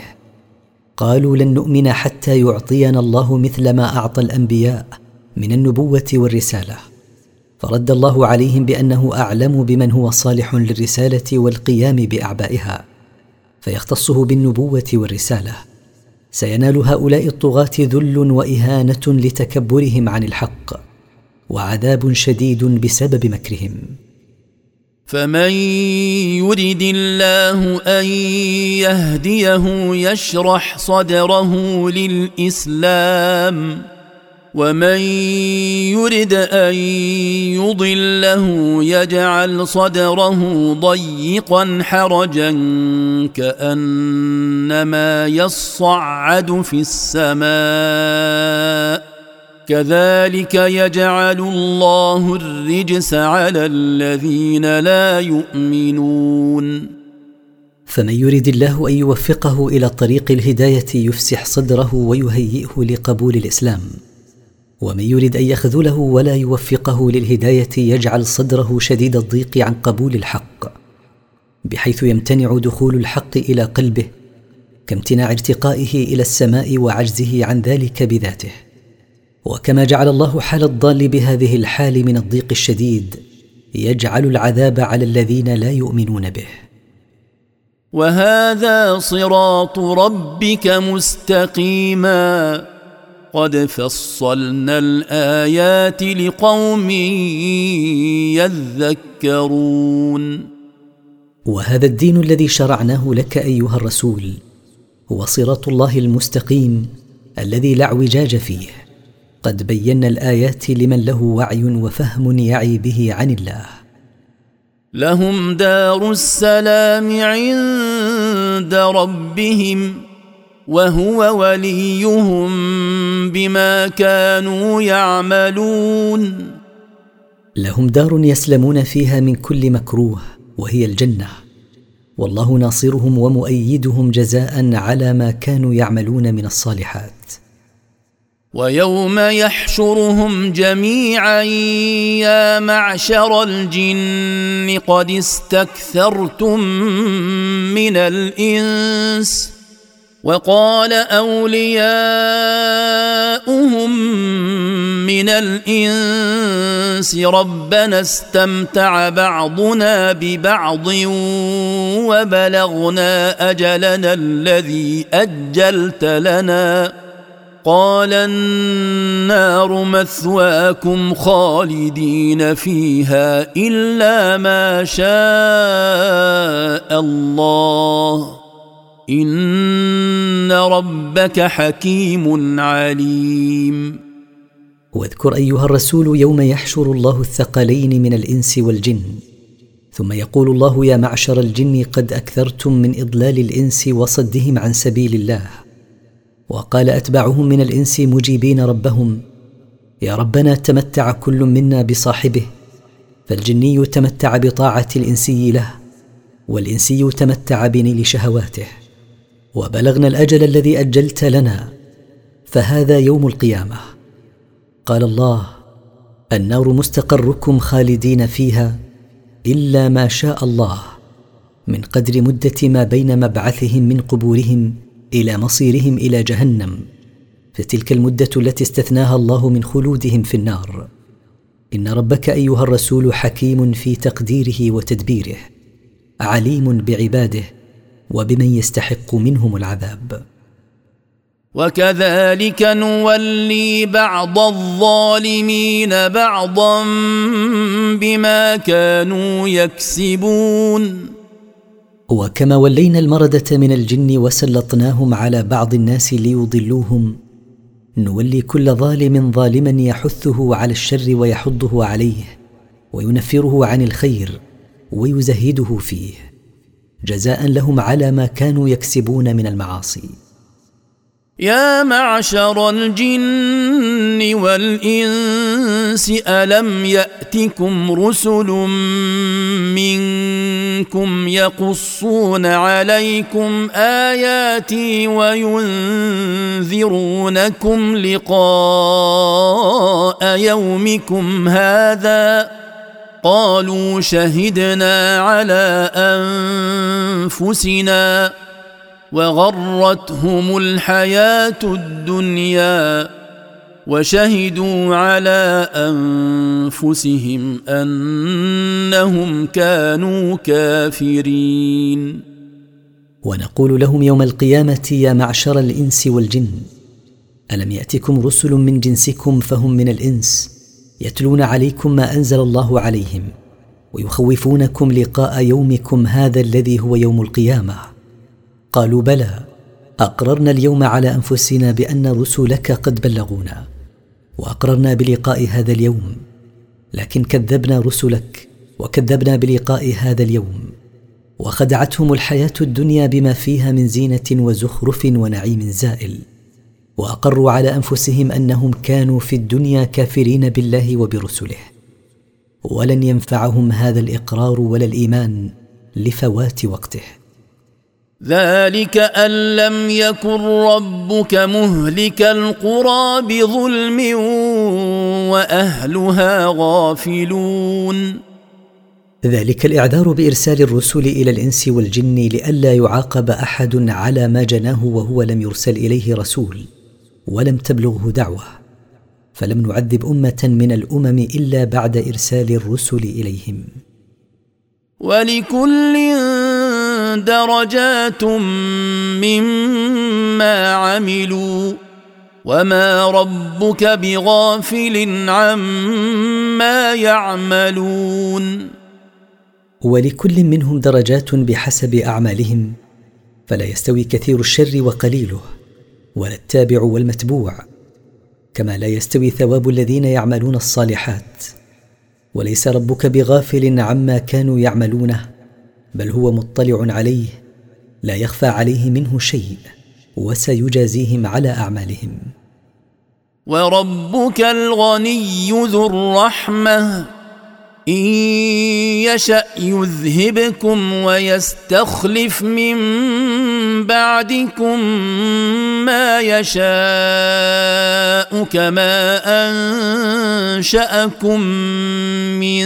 قالوا لن نؤمن حتى يعطينا الله مثل ما أعطى الأنبياء من النبوة والرسالة. فرد الله عليهم بأنه أعلم بمن هو صالح للرسالة والقيام بأعبائها فيختصه بالنبوة والرسالة. سينال هؤلاء الطغاة ذل وإهانة لتكبرهم عن الحق وعذاب شديد بسبب مكرهم. فمن يرد الله أن يهديه يشرح صدره للإسلام ومن يرد ان يضله يجعل صدره ضيقا حرجا كانما يصعد في السماء كذلك يجعل الله الرجس على الذين لا يؤمنون فمن يرد الله ان يوفقه إلى طريق الهدايه يفسح صدره ويهيئه لقبول الاسلام ومن يرد أن يخذله ولا يوفقه للهداية يجعل صدره شديد الضيق عن قبول الحق بحيث يمتنع دخول الحق إلى قلبه كامتناع ارتقائه إلى السماء وعجزه عن ذلك بذاته. وكما جعل الله حال الضال بهذه الحال من الضيق الشديد يجعل العذاب على الذين لا يؤمنون به. وهذا صراط ربك مستقيما. قد فصلنا الآيات لقوم يذكرون. وهذا الدين الذي شرعناه لك أيها الرسول هو صراط الله المستقيم الذي لا اعوجاج فيه. قد بينا الآيات لمن له وعي وفهم يعي به عن الله. لهم دار السلام عند ربهم. وهو وليهم بما كانوا يعملون. لهم دار يسلمون فيها من كل مكروه وهي الجنة. والله ناصرهم ومؤيدهم جزاء على ما كانوا يعملون من الصالحات. ويوم يحشرهم جميعا يا معشر الجن قد استكثرتم من الإنس. وقال أولياؤهم من الإنس ربنا استمتع بعضنا ببعض وبلغنا أجلنا الذي أجلت لنا. قال النار مثواكم خالدين فيها إلا ما شاء الله. إن ربك حكيم عليم. واذكر أيها الرسول يوم يحشر الله الثقلين من الإنس والجن ثم يقول الله يا معشر الجن قد أكثرتم من إضلال الإنس وصدهم عن سبيل الله. وقال أتباعهم من الإنس مجيبين ربهم يا ربنا تمتع كل منا بصاحبه فالجني تمتع بطاعة الإنسي له والإنسي تمتع بنيل شهواته. وبلغنا الأجل الذي أجلت لنا فهذا يوم القيامة. قال الله النار مستقركم خالدين فيها إلا ما شاء الله من قدر مدة ما بين مبعثهم من قبورهم إلى مصيرهم إلى جهنم فتلك المدة التي استثناها الله من خلودهم في النار. إن ربك أيها الرسول حكيم في تقديره وتدبيره عليم بعباده وبمن يستحق منهم العذاب. وكذلك نولي بعض الظالمين بعضا بما كانوا يكسبون. وكما ولينا المردة من الجن وسلطناهم على بعض الناس ليضلوهم نولي كل ظالم ظالما يحثه على الشر ويحضه عليه وينفره عن الخير ويزهده فيه. جزاء لهم على ما كانوا يكسبون من المعاصي. يا معشر الجن والإنس ألم يأتكم رسل منكم يقصون عليكم آياتي وينذرونكم لقاء يومكم هذا؟ قالوا شهدنا على أنفسنا وغرتهم الحياة الدنيا وشهدوا على أنفسهم أنهم كانوا كافرين. ونقول لهم يوم القيامة يا معشر الإنس والجن ألم يأتكم رسل من جنسكم فهم من الإنس؟ يتلون عليكم ما أنزل الله عليهم ويخوفونكم لقاء يومكم هذا الذي هو يوم القيامة. قالوا بلى أقررنا اليوم على أنفسنا بأن رسلك قد بلغونا وأقررنا بلقاء هذا اليوم لكن كذبنا رسلك وكذبنا بلقاء هذا اليوم وخدعتهم الحياة الدنيا بما فيها من زينة وزخرف ونعيم زائل. وأقروا على أنفسهم أنهم كانوا في الدنيا كافرين بالله وبرسله. ولن ينفعهم هذا الإقرار ولا الإيمان لفوات وقته. ذلك أن لم يكن ربك مهلك القرى بظلم وأهلها غافلون. ذلك الإعذار بإرسال الرسل إلى الإنس والجن لئلا يعاقب أحد على ما جناه وهو لم يرسل إليه رسول. ولم تبلغه دعوة فلم نعذب أمة من الأمم إلا بعد إرسال الرسل إليهم. ولكل درجات مما عملوا وما ربك بغافل عما يعملون. ولكل منهم درجات بحسب أعمالهم فلا يستوي كثير الشر وقليله. ولا التابع والمتبوع كما لا يستوي ثواب الذين يعملون الصالحات. وليس ربك بغافل عما كانوا يعملونه بل هو مطلع عليه لا يخفى عليه منه شيء وسيجازيهم على أعمالهم. وربك الغني ذو الرحمة. إن يشأ يذهبكم ويستخلف من بعدكم ما يشاء كما أنشأكم من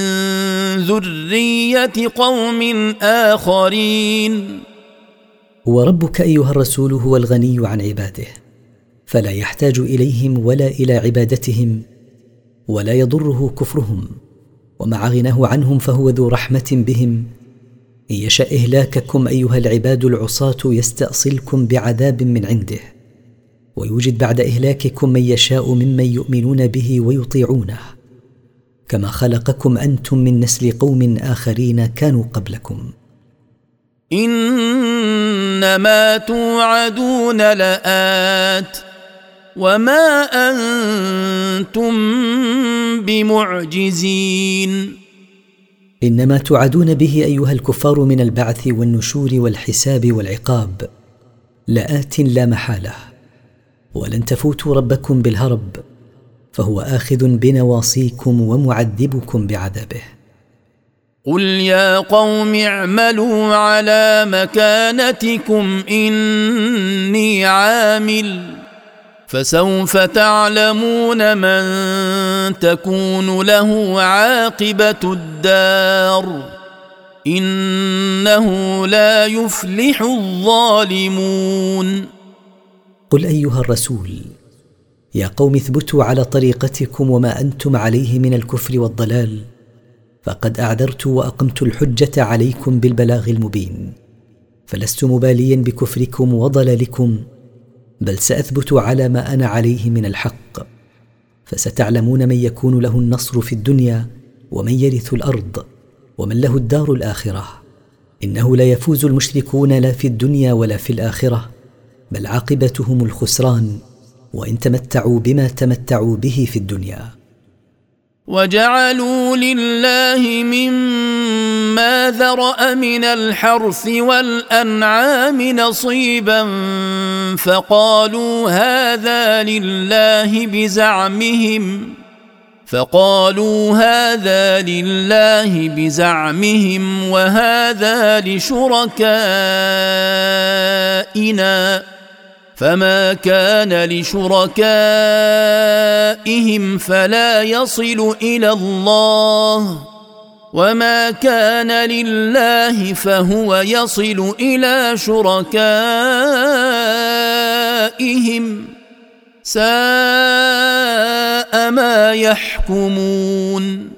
ذرية قوم آخرين. وربك أيها الرسول هو الغني عن عباده فلا يحتاج إليهم ولا إلى عبادتهم ولا يضره كفرهم. ومع غناه عنهم فهو ذو رحمة بهم. إن يشا إهلاككم أيها العباد العصاة يستأصلكم بعذاب من عنده ويوجد بعد إهلاككم من يشاء ممن يؤمنون به ويطيعونه. كما خلقكم أنتم من نسل قوم آخرين كانوا قبلكم. إنما توعدون لآت. وما أنتم بمعجزين إنما توعدون به أيها الكفار من البعث والنشور والحساب والعقاب. لآت لا محالة ولن تفوتوا ربكم بالهرب فهو آخذ بنواصيكم ومعذبكم بعذابه. قل يا قوم اعملوا على مكانتكم اني عامل فسوف تعلمون من تكون له عاقبة الدار. إنه لا يفلح الظالمون. قل أيها الرسول يا قوم اثبتوا على طريقتكم وما أنتم عليه من الكفر والضلال فقد أعذرت وأقمت الحجة عليكم بالبلاغ المبين فلست مباليا بكفركم وضلالكم بل سأثبت على ما أنا عليه من الحق. فستعلمون من يكون له النصر في الدنيا ومن يرث الأرض ومن له الدار الآخرة. إنه لا يفوز المشركون لا في الدنيا ولا في الآخرة بل عاقبتهم الخسران وإن تمتعوا بما تمتعوا به في الدنيا. وجعلوا لله مما ذرا من الحرث والانعام نصيبا فقالوا هذا لله بزعمهم فقالوا هذا لله بزعمهم وهذا لشركائنا فما كان لشركائهم فلا يصل إلى الله وما كان لله فهو يصل إلى شركائهم ساء ما يحكمون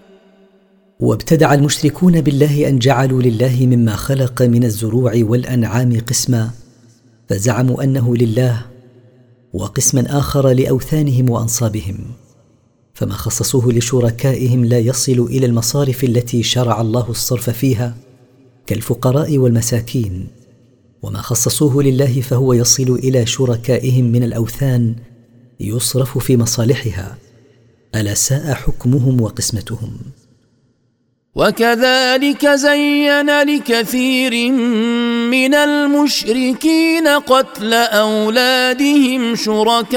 وابتدع المشركون بالله أن جعلوا لله مما خلق من الزروع والأنعام قسما فزعموا أنه لله وقسما آخر لأوثانهم وأنصابهم. فما خصصوه لشركائهم لا يصل إلى المصارف التي شرع الله الصرف فيها كالفقراء والمساكين. وما خصصوه لله فهو يصل إلى شركائهم من الأوثان يصرف في مصالحها. ألا ساء حكمهم وقسمتهم. وكذلك زين لكثير من المشركين قتل أولادهم شركاؤهم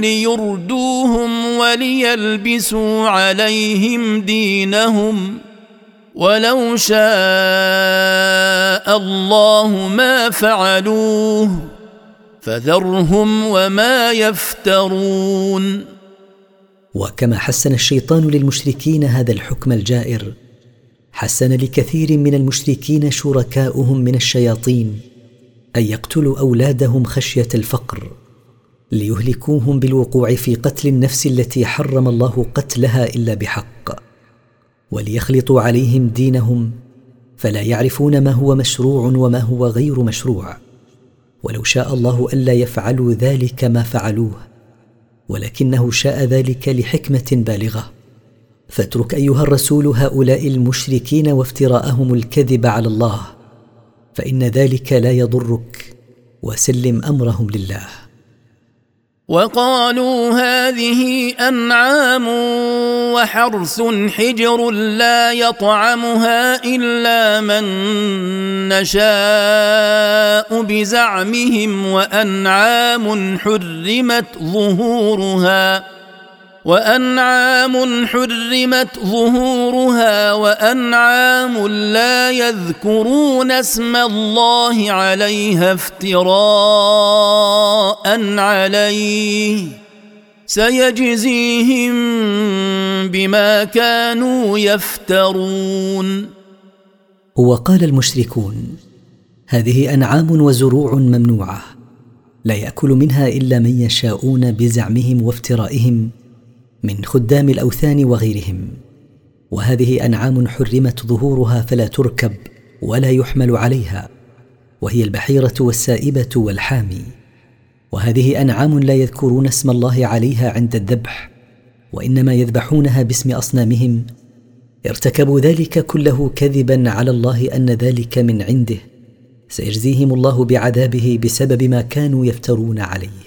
ليردوهم وليلبسوا عليهم دينهم ولو شاء الله ما فعلوه فذرهم وما يفترون. وكما حسن الشيطان للمشركين هذا الحكم الجائر حسن لكثير من المشركين شركاؤهم من الشياطين أن يقتلوا أولادهم خشية الفقر. ليهلكوهم بالوقوع في قتل النفس التي حرم الله قتلها إلا بحق وليخلطوا عليهم دينهم فلا يعرفون ما هو مشروع وما هو غير مشروع. ولو شاء الله ألا يفعلوا ذلك ما فعلوه ولكنه شاء ذلك لحكمة بالغة. فاترك أيها الرسول هؤلاء المشركين وافتراءهم الكذب على الله فإن ذلك لا يضرك وسلم أمرهم لله. وقالوا هذه أنعام وحرث حجر لا يطعمها إلا من نشاء بزعمهم وأنعام حرمت ظهورها وأنعام حرمت ظهورها وأنعام لا يذكرون اسم الله عليها افتراء عليه. سيجزيهم بما كانوا يفترون. وقال المشركون هذه أنعام وزروع ممنوعة لا يأكل منها إلا من يشاءون بزعمهم وافترائهم من خدام الأوثان وغيرهم. وهذه أنعام حرمت ظهورها فلا تركب ولا يحمل عليها وهي البحيرة والسائبة والحامي. وهذه أنعام لا يذكرون اسم الله عليها عند الذبح وإنما يذبحونها باسم أصنامهم. ارتكبوا ذلك كله كذبا على الله أن ذلك من عنده. سيجزيهم الله بعذابه بسبب ما كانوا يفترون عليه.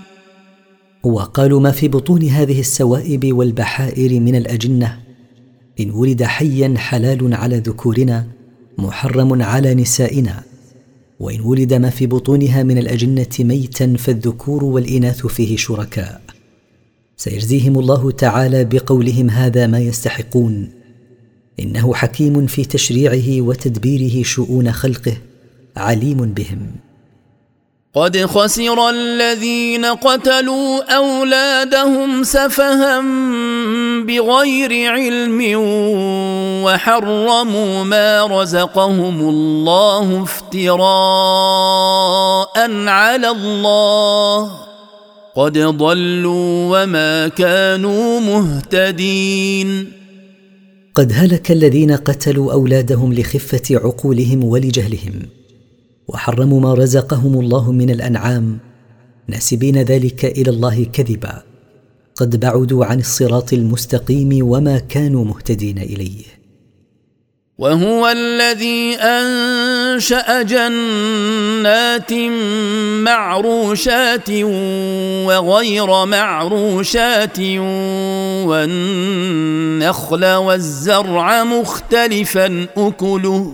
وقالوا ما في بطون هذه السوائب والبحائر من الأجنة؟ إن ولد حيا حلال على ذكورنا محرم على نسائنا. وإن ولد ما في بطونها من الأجنة ميتا فالذكور والإناث فيه شركاء. سيجزيهم الله تعالى بقولهم هذا ما يستحقون. إنه حكيم في تشريعه وتدبيره شؤون خلقه عليم بهم. قد خسر الذين قتلوا أولادهم سفها بغير علم وحرموا ما رزقهم الله افتراء على الله. قد ضلوا وما كانوا مهتدين. قد هلك الذين قتلوا أولادهم لخفة عقولهم ولجهلهم. وحرموا ما رزقهم الله من الأنعام ناسبين ذلك إلى الله كذبا. قد بعدوا عن الصراط المستقيم وما كانوا مهتدين إليه. وهو الذي أنشأ جنات معروشات وغير معروشات والنخل والزرع مختلفا أكله.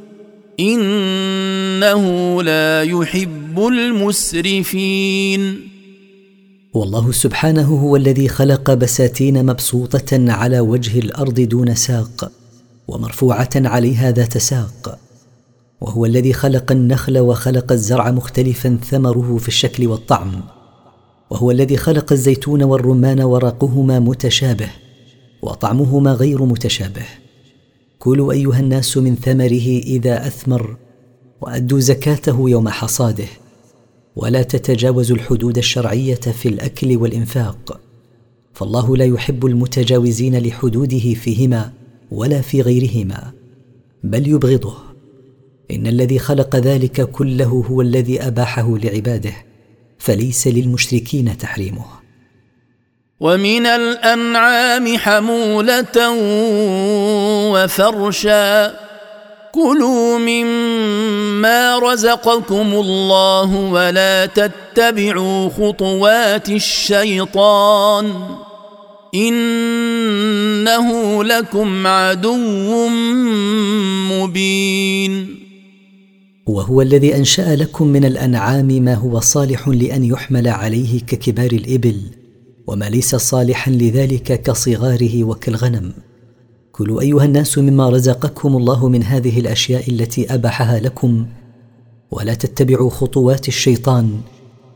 إنه لا يحب المسرفين. والله سبحانه هو الذي خلق بساتين مبسوطة على وجه الأرض دون ساق ومرفوعة عليها ذات ساق. وهو الذي خلق النخل وخلق الزرع مختلفا ثمره في الشكل والطعم. وهو الذي خلق الزيتون والرمان ورقهما متشابه وطعمهما غير متشابه. كلوا أيها الناس من ثمره إذا أثمر وأدوا زكاته يوم حصاده. ولا تتجاوزوا الحدود الشرعية في الأكل والإنفاق. فالله لا يحب المتجاوزين لحدوده فيهما ولا في غيرهما بل يبغضه. إن الذي خلق ذلك كله هو الذي أباحه لعباده فليس للمشركين تحريمه. ومن الأنعام حمولة وفرشا. كلوا مما رزقكم الله ولا تتبعوا خطوات الشيطان. إنه لكم عدو مبين. وهو الذي أنشأ لكم من الأنعام ما هو صالح لأن يحمل عليه ككبار الإبل. وما ليس صالحا لذلك كصغاره وكالغنم. كلوا أيها الناس مما رزقكم الله من هذه الأشياء التي أباحها لكم ولا تتبعوا خطوات الشيطان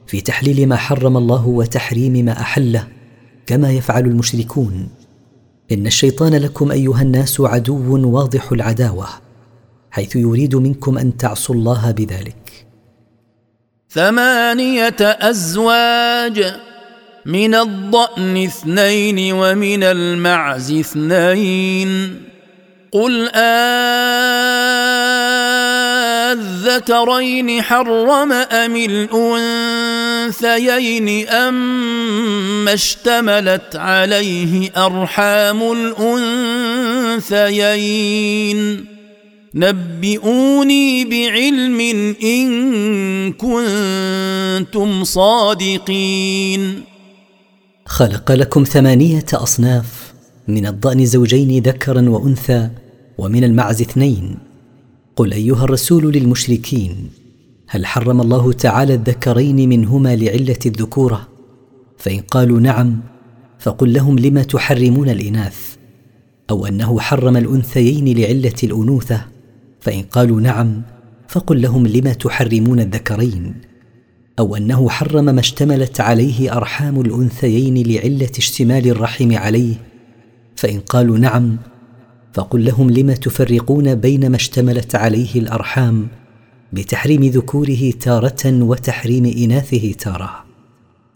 في تحليل ما حرم الله وتحريم ما أحله كما يفعل المشركون. إن الشيطان لكم أيها الناس عدو واضح العداوة حيث يريد منكم أن تعصوا الله بذلك. ثمانية أزواج. من الضأن اثنين ومن المعز اثنين. قل أذكرين حرم أم الأنثيين أم اشتملت عليه أرحام الأنثيين. نبئوني بعلم إن كنتم صادقين. خلق لكم ثمانية أصناف من الضأن زوجين ذكرا وأنثى ومن المعز اثنين. قل أيها الرسول للمشركين هل حرم الله تعالى الذكرين منهما لعلة الذكورة؟ فإن قالوا نعم فقل لهم لم تحرمون الإناث؟ أو أنه حرم الأنثيين لعلة الأنوثة؟ فإن قالوا نعم فقل لهم لم تحرمون الذكرين. أو أنه حرم ما اشتملت عليه أرحام الأنثيين لعلة اشتمال الرحم عليه فإن قالوا نعم فقل لهم لم تفرقون بين ما اشتملت عليه الأرحام بتحريم ذكوره تارة وتحريم إناثه تارة.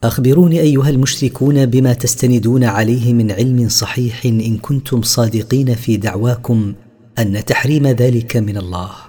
أخبروني أيها المشركون بما تستندون عليه من علم صحيح إن كنتم صادقين في دعواكم أن تحريم ذلك من الله.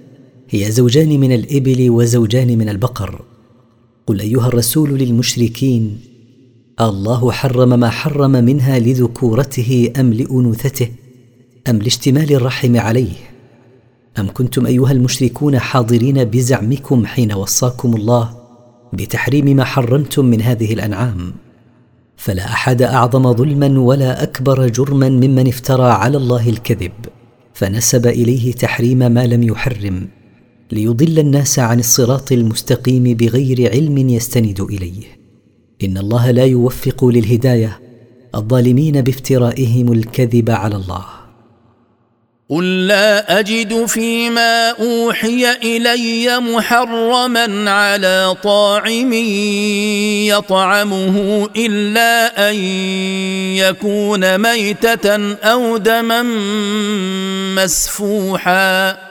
هي زوجان من الإبل وزوجان من البقر. قل أيها الرسول للمشركين الله حرم ما حرم منها لذكورته أم لأنوثته أم لاشتمال الرحم عليه. أم كنتم أيها المشركون حاضرين بزعمكم حين وصاكم الله بتحريم ما حرمتم من هذه الأنعام؟ فلا أحد أعظم ظلما ولا أكبر جرما ممن افترى على الله الكذب فنسب إليه تحريم ما لم يحرم. ليضل الناس عن الصراط المستقيم بغير علم يستند إليه. إن الله لا يوفق للهداية. الظالمين بافترائهم الكذب على الله. قل لا أجد فيما أوحي إلي محرما على طاعم يطعمه إلا أن يكون ميتة أو دما مسفوحا.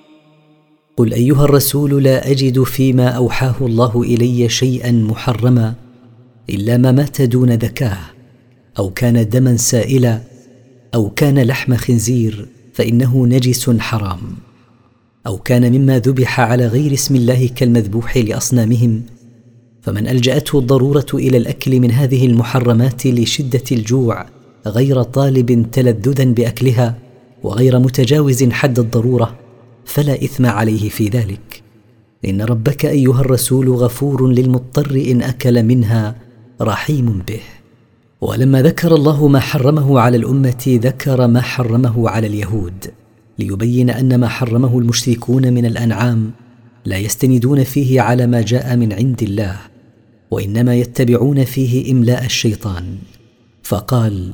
قل أيها الرسول لا أجد فيما أوحاه الله إلي شيئا محرما إلا ما مات دون ذكاه أو كان دما سائلا أو كان لحم خنزير فإنه نجس حرام. أو كان مما ذبح على غير اسم الله كالمذبوح لأصنامهم. فمن ألجأته الضرورة إلى الأكل من هذه المحرمات لشدة الجوع غير طالب تلذذا بأكلها وغير متجاوز حد الضرورة فلا إثم عليه في ذلك. إن ربك أيها الرسول غفور للمضطر إن أكل منها رحيم به. ولما ذكر الله ما حرمه على الأمة ذكر ما حرمه على اليهود. ليبين أن ما حرمه المشركون من الأنعام لا يستندون فيه على ما جاء من عند الله وإنما يتبعون فيه إملاء الشيطان. فقال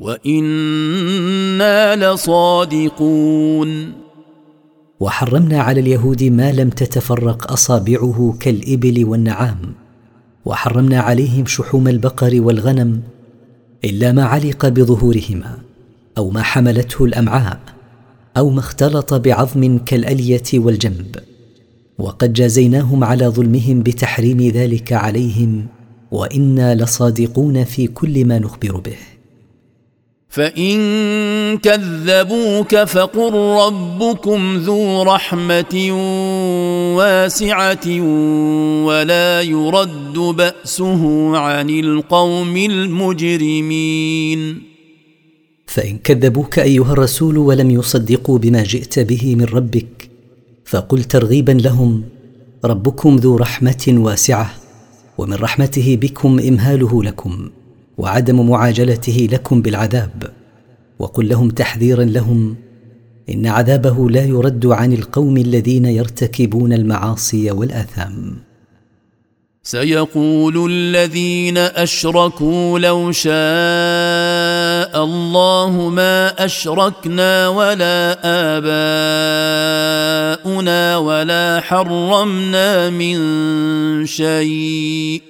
وأنا لصادقون وحرمنا على اليهود ما لم تتفرق أصابعه كالإبل والنعام وحرمنا عليهم شحوم البقر والغنم إلا ما علق بظهورهما أو ما حملته الأمعاء أو ما اختلط بعظم كالألية والجنب. وقد جازيناهم على ظلمهم بتحريم ذلك عليهم وإنا لصادقون في كل ما نخبر به. فإن كذبوك فقل ربكم ذو رحمة واسعة ولا يرد بأسه عن القوم المجرمين. فإن كذبوك أيها الرسول ولم يصدقوا بما جئت به من ربك فقل ترغيبا لهم ربكم ذو رحمة واسعة ومن رحمته بكم إمهاله لكم. وعدم معاجلته لكم بالعذاب. وقل لهم تحذيرا لهم إن عذابه لا يرد عن القوم الذين يرتكبون المعاصي والآثام. سيقول الذين أشركوا لو شاء الله ما أشركنا ولا آباؤنا ولا حرمنا من شيء.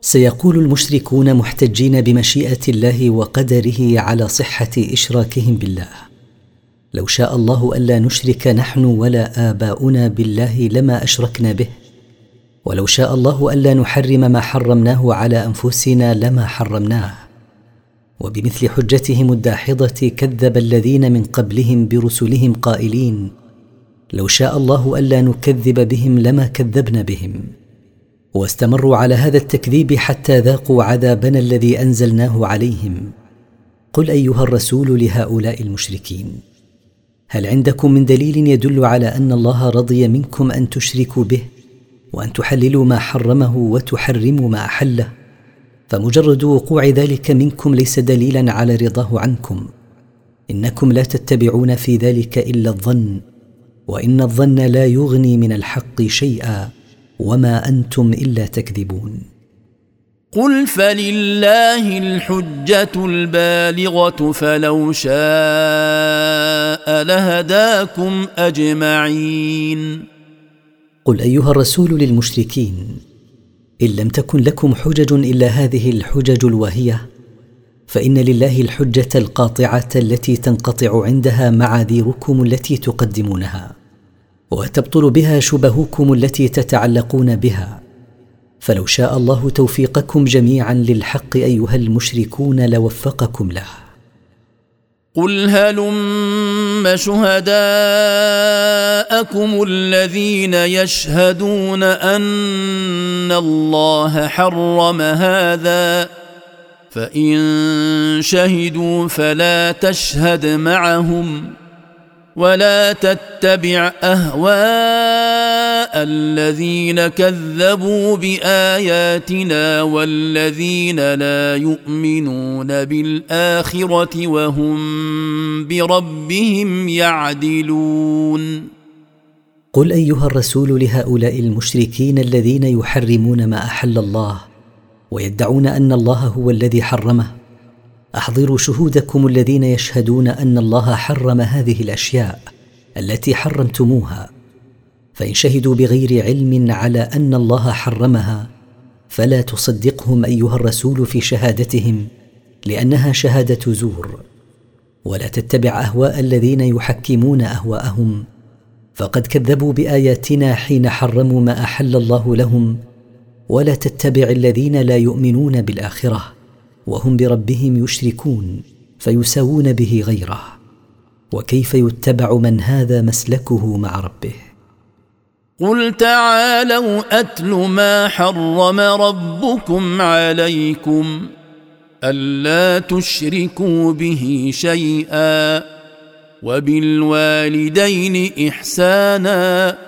سيقول المشركون محتجين بمشيئة الله وقدره على صحة إشراكهم بالله. لو شاء الله ألا نشرك نحن ولا آباؤنا بالله لما أشركنا به ولو شاء الله ألا نحرم ما حرمناه على أنفسنا لما حرمناه. وبمثل حجتهم الداحضة كذب الذين من قبلهم برسلهم قائلين لو شاء الله ألا نكذب بهم لما كذبنا بهم. واستمروا على هذا التكذيب حتى ذاقوا عذابنا الذي أنزلناه عليهم. قل أيها الرسول لهؤلاء المشركين هل عندكم من دليل يدل على أن الله رضي منكم أن تشركوا به وأن تحللوا ما حرمه وتحرموا ما أحله؟ فمجرد وقوع ذلك منكم ليس دليلا على رضاه عنكم. إنكم لا تتبعون في ذلك إلا الظن وإن الظن لا يغني من الحق شيئا. وما أنتم إلا تكذبون. قل فلله الحجه البالغه فلو شاء لهداكم اجمعين. قل ايها الرسول للمشركين ان لم تكن لكم حجج الا هذه الحجج الواهيه فان لله الحجه القاطعه التي تنقطع عندها معاذيركم التي تقدمونها. وتبطل بها شبهكم التي تتعلقون بها. فلو شاء الله توفيقكم جميعا للحق أيها المشركون لوفقكم له. قل هلم شهداءكم الذين يشهدون أن الله حرم هذا. فإن شهدوا فلا تشهد معهم. ولا تتبع أهواء الذين كذبوا بآياتنا والذين لا يؤمنون بالآخرة وهم بربهم يعدلون. قل أيها الرسول لهؤلاء المشركين الذين يحرمون ما أحل الله ويدعون أن الله هو الذي حرمه أحضروا شهودكم الذين يشهدون أن الله حرم هذه الأشياء التي حرمتموها. فإن شهدوا بغير علم على أن الله حرمها فلا تصدقهم أيها الرسول في شهادتهم لأنها شهادة زور. ولا تتبع أهواء الذين يحكمون أهواءهم. فقد كذبوا بآياتنا حين حرموا ما أحل الله لهم ولا تتبع الذين لا يؤمنون بالآخرة. وهم بربهم يشركون فيساوون به غيره. وكيف يتبع من هذا مسلكه مع ربه؟ قل تعالوا أتل ما حرم ربكم عليكم ألا تشركوا به شيئا وبالوالدين إحسانا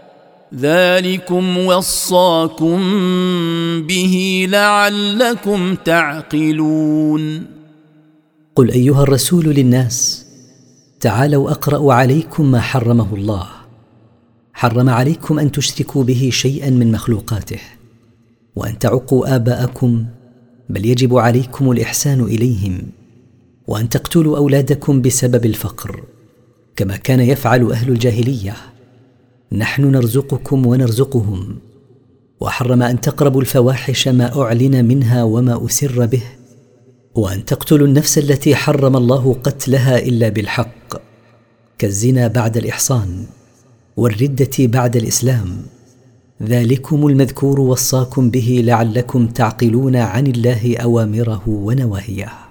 ذلكم وصاكم به لعلكم تعقلون. قل أيها الرسول للناس تعالوا أقرأ عليكم ما حرمه الله. حرم عليكم أن تشركوا به شيئا من مخلوقاته وأن تعقوا آباءكم بل يجب عليكم الإحسان إليهم وأن تقتلوا أولادكم بسبب الفقر كما كان يفعل أهل الجاهلية. نحن نرزقكم ونرزقهم وحرم أن تقربوا الفواحش ما أعلن منها وما أسر به وأن تقتلوا النفس التي حرم الله قتلها إلا بالحق كالزنا بعد الإحصان والردة بعد الإسلام. ذلكم المذكور وصاكم به لعلكم تعقلون عن الله أوامره ونواهيه.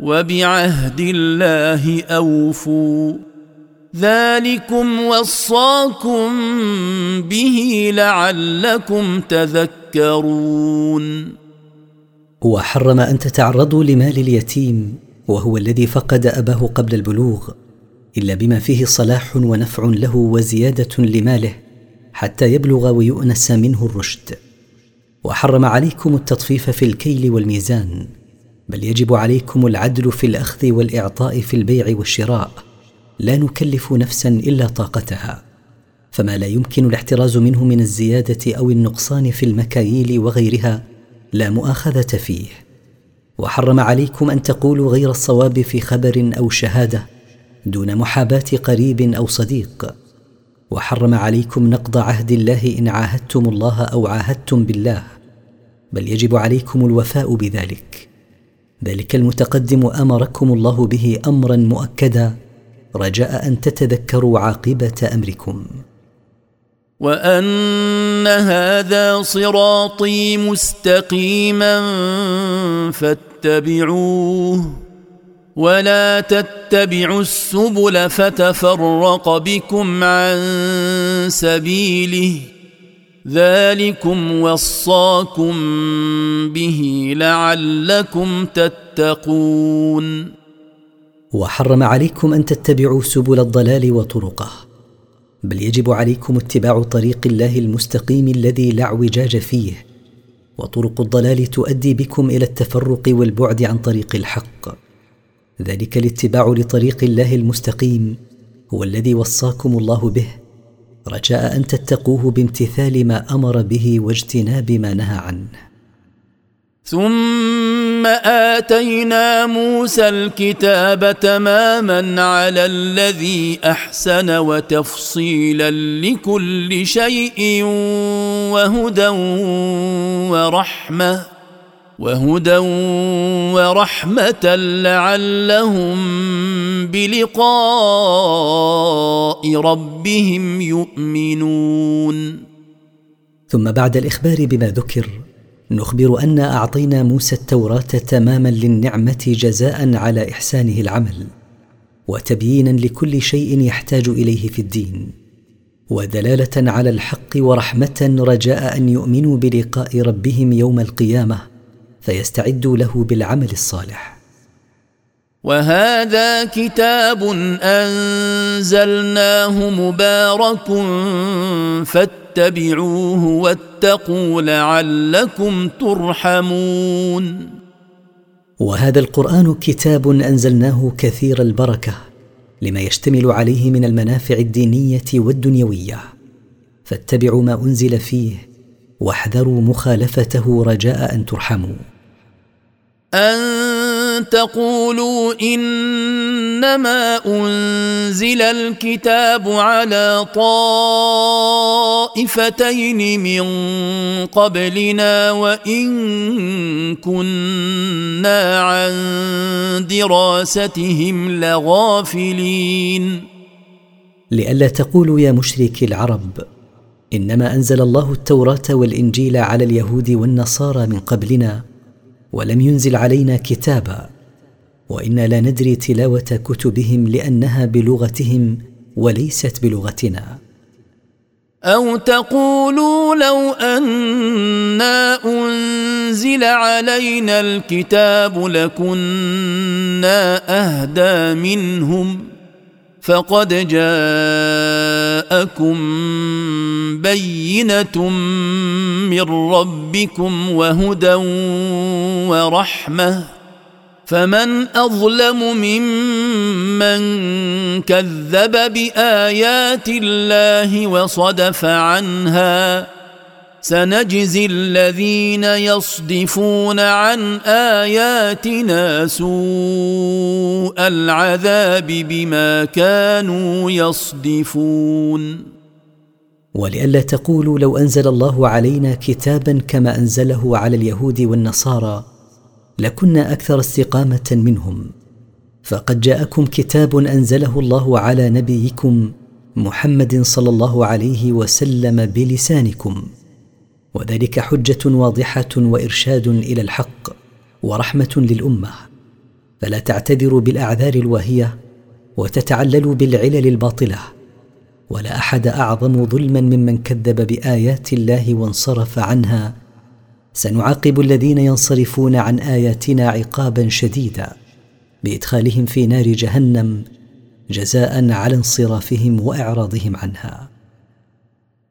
وبعهد الله أوفوا. ذلكم وصاكم به لعلكم تذكرون. وحرم أن تتعرضوا لمال اليتيم وهو الذي فقد أباه قبل البلوغ إلا بما فيه صلاح ونفع له وزيادة لماله حتى يبلغ ويؤنس منه الرشد. وحرم عليكم التطفيف في الكيل والميزان. بل يجب عليكم العدل في الأخذ والإعطاء في البيع والشراء. لا نكلف نفسا إلا طاقتها. فما لا يمكن الاحتراز منه من الزيادة أو النقصان في المكاييل وغيرها لا مؤاخذة فيه. وحرم عليكم أن تقولوا غير الصواب في خبر أو شهادة دون محاباة قريب أو صديق. وحرم عليكم نقض عهد الله إن عاهدتم الله أو عاهدتم بالله. بل يجب عليكم الوفاء بذلك. ذلك المتقدم أمركم الله به أمرا مؤكدا. رجاء أن تتذكروا عاقبة أمركم. وأن هذا صراطي مستقيما فاتبعوه ولا تتبعوا السبل فتفرق بكم عن سبيله ذلكم وصاكم به لعلكم تتقون. وحرم عليكم أن تتبعوا سبل الضلال وطرقه. بل يجب عليكم اتباع طريق الله المستقيم الذي لا اعوجاج فيه. وطرق الضلال تؤدي بكم إلى التفرق والبعد عن طريق الحق. ذلك الاتباع لطريق الله المستقيم هو الذي وصاكم الله به. رجاء أن تتقوه بامتثال ما أمر به واجتناب ما نهى عنه. ثم آتينا موسى الكتاب تماما على الذي أحسن وتفصيلا لكل شيء وهدى ورحمة. وهدى ورحمة لعلهم بلقاء ربهم يؤمنون. ثم بعد الإخبار بما ذكر نخبر أن أعطينا موسى التوراة تماما للنعمة جزاء على إحسانه العمل وتبيينا لكل شيء يحتاج إليه في الدين ودلاله على الحق ورحمة رجاء أن يؤمنوا بلقاء ربهم يوم القيامة فيستعدوا له بالعمل الصالح. وهذا كتاب أنزلناه مبارك فاتبعوه واتقوا لعلكم ترحمون. وهذا القرآن كتاب أنزلناه كثير البركة لما يشتمل عليه من المنافع الدينية والدنيوية. فاتبعوا ما أنزل فيه واحذروا مخالفته رجاء أن ترحموا. أن تقولوا إنما أنزل الكتاب على طائفتين من قبلنا وإن كنا عن دراستهم لغافلين. لئلا تقولوا يا مشركي العرب إنما أنزل الله التوراة والإنجيل على اليهود والنصارى من قبلنا ولم ينزل علينا كتابا وإنا لا ندري تلاوة كتبهم لأنها بلغتهم وليست بلغتنا. أو تقولوا لو أنا أنزل علينا الكتاب لكنا أهدى منهم فقد جاءكم بينة من ربكم وهدى ورحمة. فمن أظلم ممن كذب بآيات الله وصدف عنها سنجزي الذين يصدفون عن آياتنا سوء العذاب بما كانوا يصدفون. ولئلا تقولوا لو أنزل الله علينا كتابا كما أنزله على اليهود والنصارى لكنا أكثر استقامة منهم. فقد جاءكم كتاب أنزله الله على نبيكم محمد صلى الله عليه وسلم بلسانكم. وذلك حجة واضحة وإرشاد إلى الحق ورحمة للأمة. فلا تعتذروا بالأعذار الواهية وتتعللوا بالعلل الباطلة. ولا أحد أعظم ظلما ممن كذب بآيات الله وانصرف عنها. سنعاقب الذين ينصرفون عن آياتنا عقابا شديدا بإدخالهم في نار جهنم جزاء على انصرافهم وإعراضهم عنها.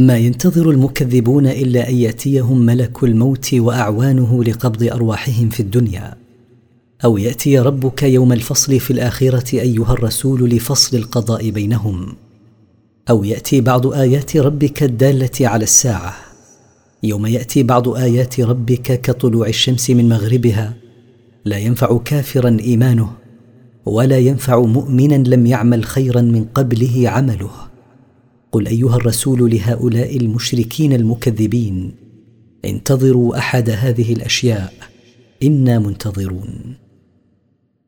ما ينتظر المكذبون إلا أن يأتيهم ملك الموت وأعوانه لقبض أرواحهم في الدنيا. أو يأتي ربك يوم الفصل في الآخرة أيها الرسول لفصل القضاء بينهم. أو يأتي بعض آيات ربك الدالة على الساعة. يوم يأتي بعض آيات ربك كطلوع الشمس من مغربها لا ينفع كافرا إيمانه ولا ينفع مؤمنا لم يعمل خيرا من قبله عمله. قل أيها الرسول لهؤلاء المشركين المكذبين انتظروا أحد هذه الأشياء إنا منتظرون.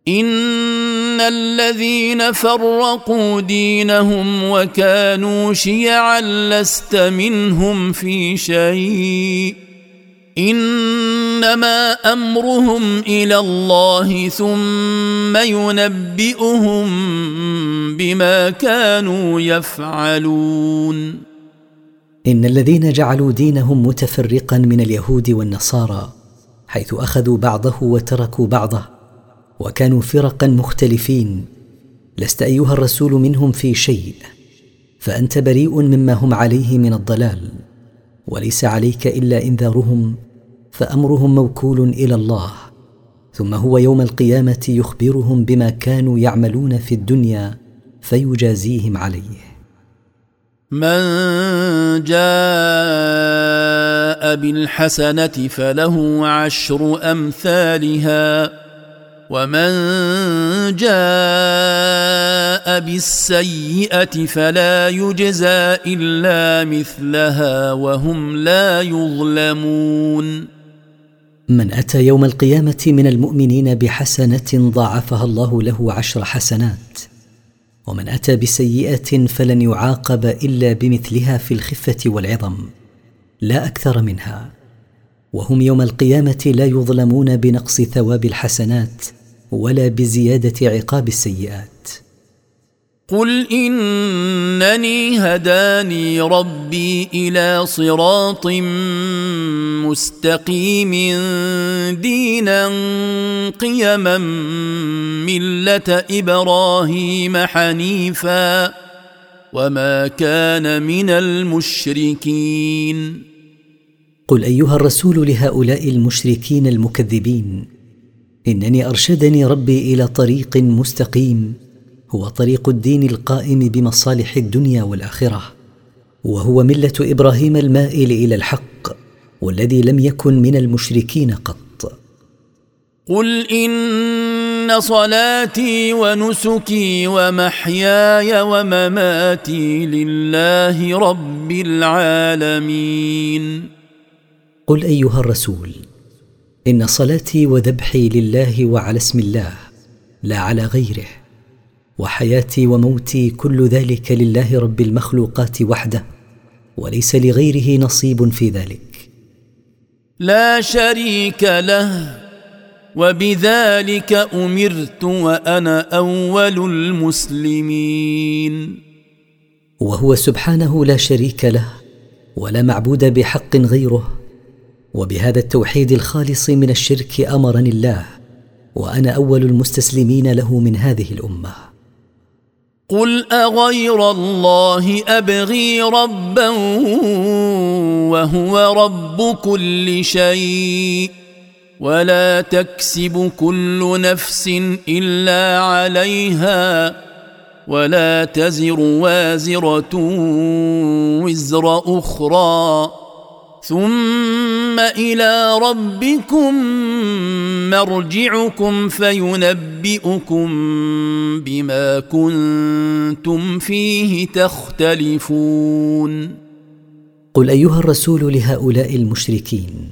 إن الذين فرقوا دينهم وكانوا شيعا لست منهم في شيء. إنما أمرهم إلى الله ثم ينبئهم بما كانوا يفعلون. إن الذين جعلوا دينهم متفرقا من اليهود والنصارى حيث أخذوا بعضه وتركوا بعضه وكانوا فرقا مختلفين لست أيها الرسول منهم في شيء فأنت بريء مما هم عليه من الضلال. وليس عليك إلا إنذارهم فأمرهم موكول إلى الله. ثم هو يوم القيامة يخبرهم بما كانوا يعملون في الدنيا فيجازيهم عليه. من جاء بالحسنة فله عشر أمثالها. ومن جاء بالسيئه فلا يجزى الا مثلها وهم لا يظلمون من أتى يوم القيامة من المؤمنين بحسنة ضاعفها الله له عشر حسنات. ومن أتى بسيئة فلن يعاقب إلا بمثلها في الخفة والعظم لا أكثر منها. وهم يوم القيامة لا يظلمون بنقص ثواب الحسنات ولا بزيادة عقاب السيئات. قل إنني هداني ربي إلى صراط مستقيم دينا قيما ملة إبراهيم حنيفا وما كان من المشركين. قل أيها الرسول لهؤلاء المشركين المكذبين إنني أرشدني ربي إلى طريق مستقيم هو طريق الدين القائم بمصالح الدنيا والآخرة وهو ملة إبراهيم المائل إلى الحق والذي لم يكن من المشركين قط. قل إن صلاتي ونسكي ومحياي ومماتي لله رب العالمين. قل أيها الرسول إن صلاتي وذبحي لله وعلى اسم الله لا على غيره وحياتي وموتي كل ذلك لله رب المخلوقات وحده وليس لغيره نصيب في ذلك. لا شريك له وبذلك أمرت وأنا أول المسلمين. وهو سبحانه لا شريك له ولا معبود بحق غيره وبهذا التوحيد الخالص من الشرك أمرني الله وأنا أول المستسلمين له من هذه الأمة. قل أغير الله أبغي ربا وهو رب كل شيء ولا تكسب كل نفس إلا عليها ولا تزر وازرة وزر أخرى. ثم إلى ربكم مرجعكم فينبئكم بما كنتم فيه تختلفون. قل أيها الرسول لهؤلاء المشركين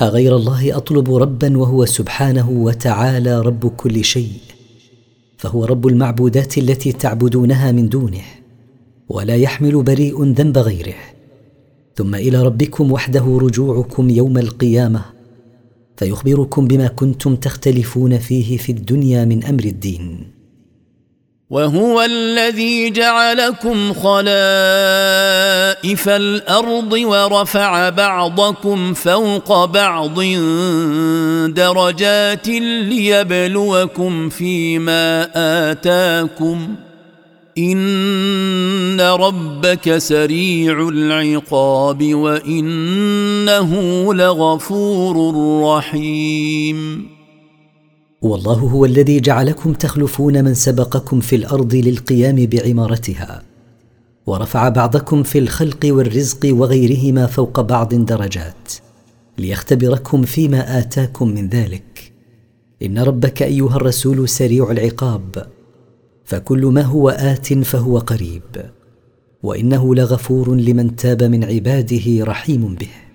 أغير الله أطلب ربا وهو سبحانه وتعالى رب كل شيء فهو رب المعبودات التي تعبدونها من دونه ولا يحمل بريء ذنب غيره. ثم إلى ربكم وحده رجوعكم يوم القيامة فيخبركم بما كنتم تختلفون فيه في الدنيا من أمر الدين. وهو الذي جعلكم خلائف الأرض ورفع بعضكم فوق بعض درجات ليبلوكم فيما آتاكم. ان ربك سريع العقاب وانه لغفور رحيم. والله هو الذي جعلكم تخلفون من سبقكم في الأرض للقيام بعمارتها ورفع بعضكم في الخلق والرزق وغيرهما فوق بعض درجات ليختبركم فيما اتاكم من ذلك ان ربك ايها الرسول سريع العقاب فكل ما هو آت فهو قريب وإنه لغفور لمن تاب من عباده رحيم به.